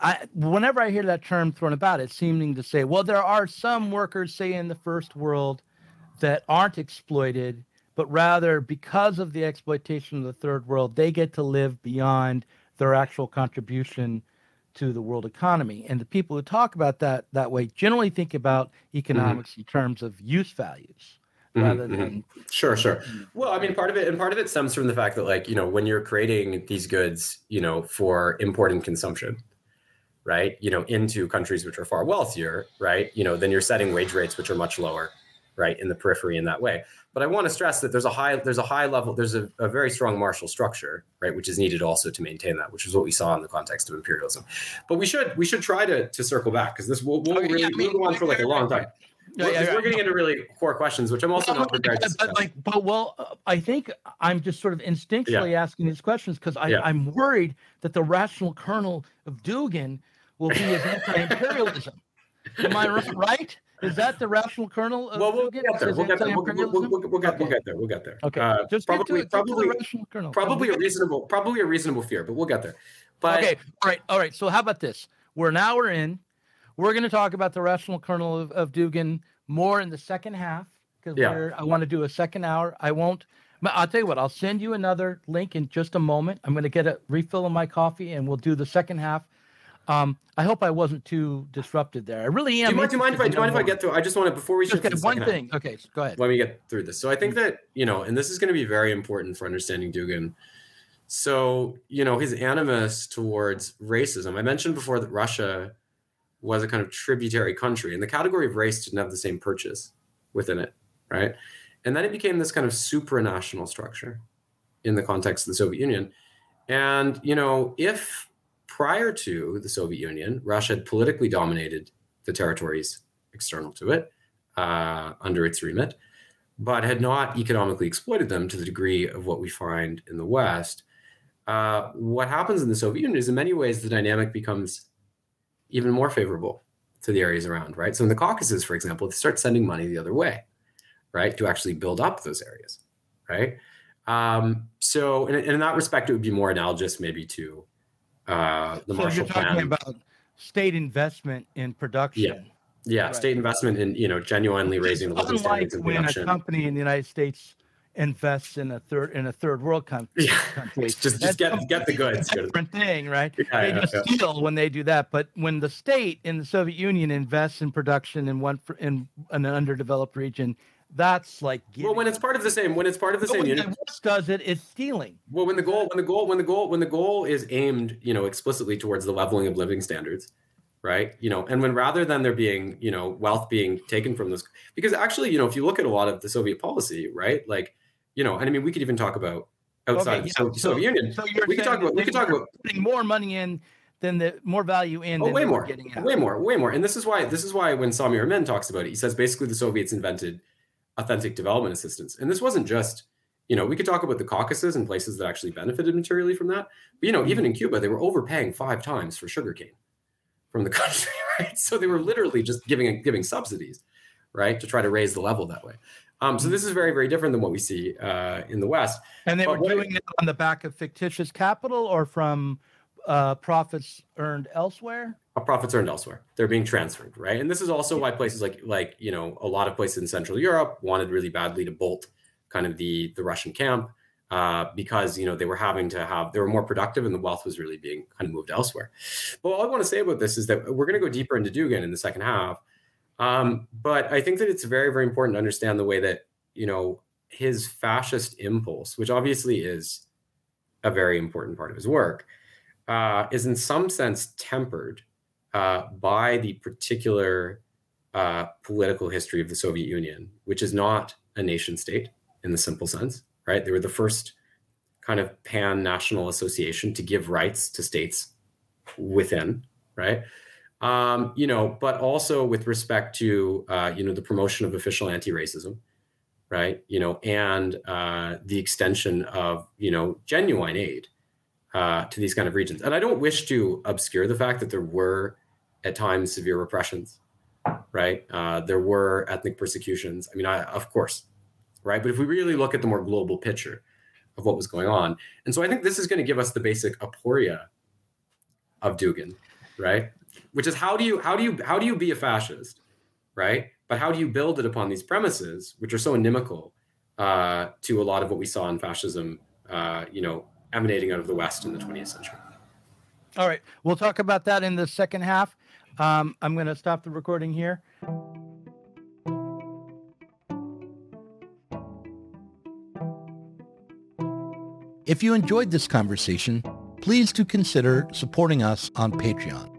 I whenever I hear that term thrown about, it's seeming to say, well, there are some workers, say in the first world, that aren't exploited, but rather because of the exploitation of the third world, they get to live beyond their actual contribution to the world economy. And the people who talk about that that way generally think about economics in terms of use values rather mhm. than Sure, sure. Well, I mean, part of it, and part of it stems from the fact that, like, you know, when you're creating these goods, you know, for import and consumption, right, you know, into countries which are far wealthier, right, you know, then you're setting wage rates which are much lower, right, in the periphery in that way. But I want to stress that there's a high, there's a high level, there's a, a very strong martial structure, right, which is needed also to maintain that, which is what we saw in the context of imperialism. But we should, we should try to to circle back because this will, will Okay, really yeah, I we'll mean, go on for like a long time. Yeah, We're- yeah, yeah. we're getting into really core questions, which I'm also Well, not prepared to but, but like, but well, uh, I think I'm just sort of instinctually asking these questions because Yeah. I'm worried that the rational kernel of Dugin will be as anti-imperialism. Am I right? Is that the rational kernel of well, we'll Dugin? get there. We'll get there. We'll, we'll, we'll, get, we'll get there. We'll get there. Okay, Uh, just probably, get to, get probably, to the rational kernel. probably a reasonable, probably a reasonable fear, but we'll get there. But okay, all right, all right. So how about this? We're an hour in. We're going to talk about the rational kernel of, of Dugin more in the second half because Yeah. I want to do a second hour. I won't. but I'll tell you what. I'll send you another link in just a moment. I'm going to get a refill of my coffee, and we'll do the second half. Um, I hope I wasn't too disrupted there. I really do am. you mind? Do you mind if I? Do you mind if I get through? I just want to before we shift more. to just the get one second half, thing? Okay, so go ahead. Let me get through this. So I think that you know, and this is going to be very important for understanding Dugin. So you know, his animus towards racism. I mentioned before that Russia was a kind of tributary country, and the category of race didn't have the same purchase within it, right? And then it became this kind of supranational structure in the context of the Soviet Union. And, you know, if prior to the Soviet Union, Russia had politically dominated the territories external to it uh, under its remit, but had not economically exploited them to the degree of what we find in the West. Uh, what happens in the Soviet Union is, in many ways, the dynamic becomes even more favorable to the areas around, right? So in the Caucasus, for example, they start sending money the other way, right, to actually build up those areas, right? Um, so, in, in that respect, it would be more analogous, maybe, to uh, the so Marshall Plan. So you're talking about state investment in production. yeah, right. state investment in you know genuinely raising the living Unlike standards in when a company in the United States invests in a third in a third world country. Yeah, country. just just get get the goods. different thing, right? Yeah, they yeah, just yeah. steal when they do that. But when the state in the Soviet Union invests in production in one in an underdeveloped region, that's like Well, when it's part of the same, when it's part of the But same unit, does it, it's stealing. Well, when the goal, when the goal, when the goal, when the goal is aimed, you know, explicitly towards the leveling of living standards, right? You know, and when rather than there being, you know, wealth being taken from those, because actually, you know, if you look at a lot of the Soviet policy, right, like, you know, and I mean, we could even talk about outside Okay, of the yeah, so- Soviet Union. So We could talk about, we could talk about, putting more money in than the more value in. oh, than way more, getting out. way more, way more. And this is why, this is why when Samir Amin talks about it, he says basically the Soviets invented authentic development assistance. And this wasn't just, you know, we could talk about the Caucasus and places that actually benefited materially from that. But, you know, even in Cuba, they were overpaying five times for sugarcane from the country, right? So they were literally just giving giving subsidies, right, to try to raise the level that way. Um, so this is very, very different than what we see uh, in the West. And they But were doing it on the back of fictitious capital or from uh, profits earned elsewhere. Uh, profits earned elsewhere. They're being transferred, right? And this is also why places like like you know a lot of places in Central Europe wanted really badly to bolt kind of the the Russian camp uh, because you know they were having to have they were more productive and the wealth was really being kind of moved elsewhere. But all I want to say about this is that we're going to go deeper into Dugin in the second half. Um, but I think that it's very very important to understand the way that you know his fascist impulse, which obviously is a very important part of his work, uh, is in some sense tempered uh, by the particular uh, political history of the Soviet Union, which is not a nation state in the simple sense, right? They were the first kind of pan national association to give rights to states within, right? Um, you know, but also with respect to, uh, you know, the promotion of official anti racism, right? You know, and uh, the extension of, you know, genuine aid uh, to these kind of regions. And I don't wish to obscure the fact that there were at times severe repressions, right? Uh, there were ethnic persecutions. I mean, I, of course, right? But if we really look at the more global picture of what was going on, and so I think this is going to give us the basic aporia of Dugin, right? Which is how do you how do you how do you be a fascist, right? But how do you build it upon these premises, which are so inimical uh, to a lot of what we saw in fascism, uh, you know, emanating out of the West in the 20th century. All right, we'll talk about that in the second half. Um, I'm going to stop the recording here. If you enjoyed this conversation, please do consider supporting us on Patreon.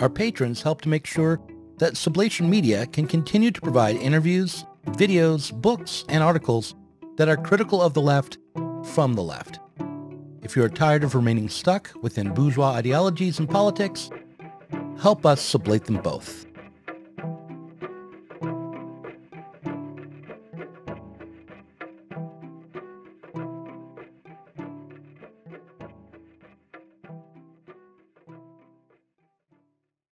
Our patrons help to make sure that Sublation Media can continue to provide interviews, videos, books, and articles that are critical of the left from the left. If you are tired of remaining stuck within bourgeois ideologies and politics, help us sublate them both.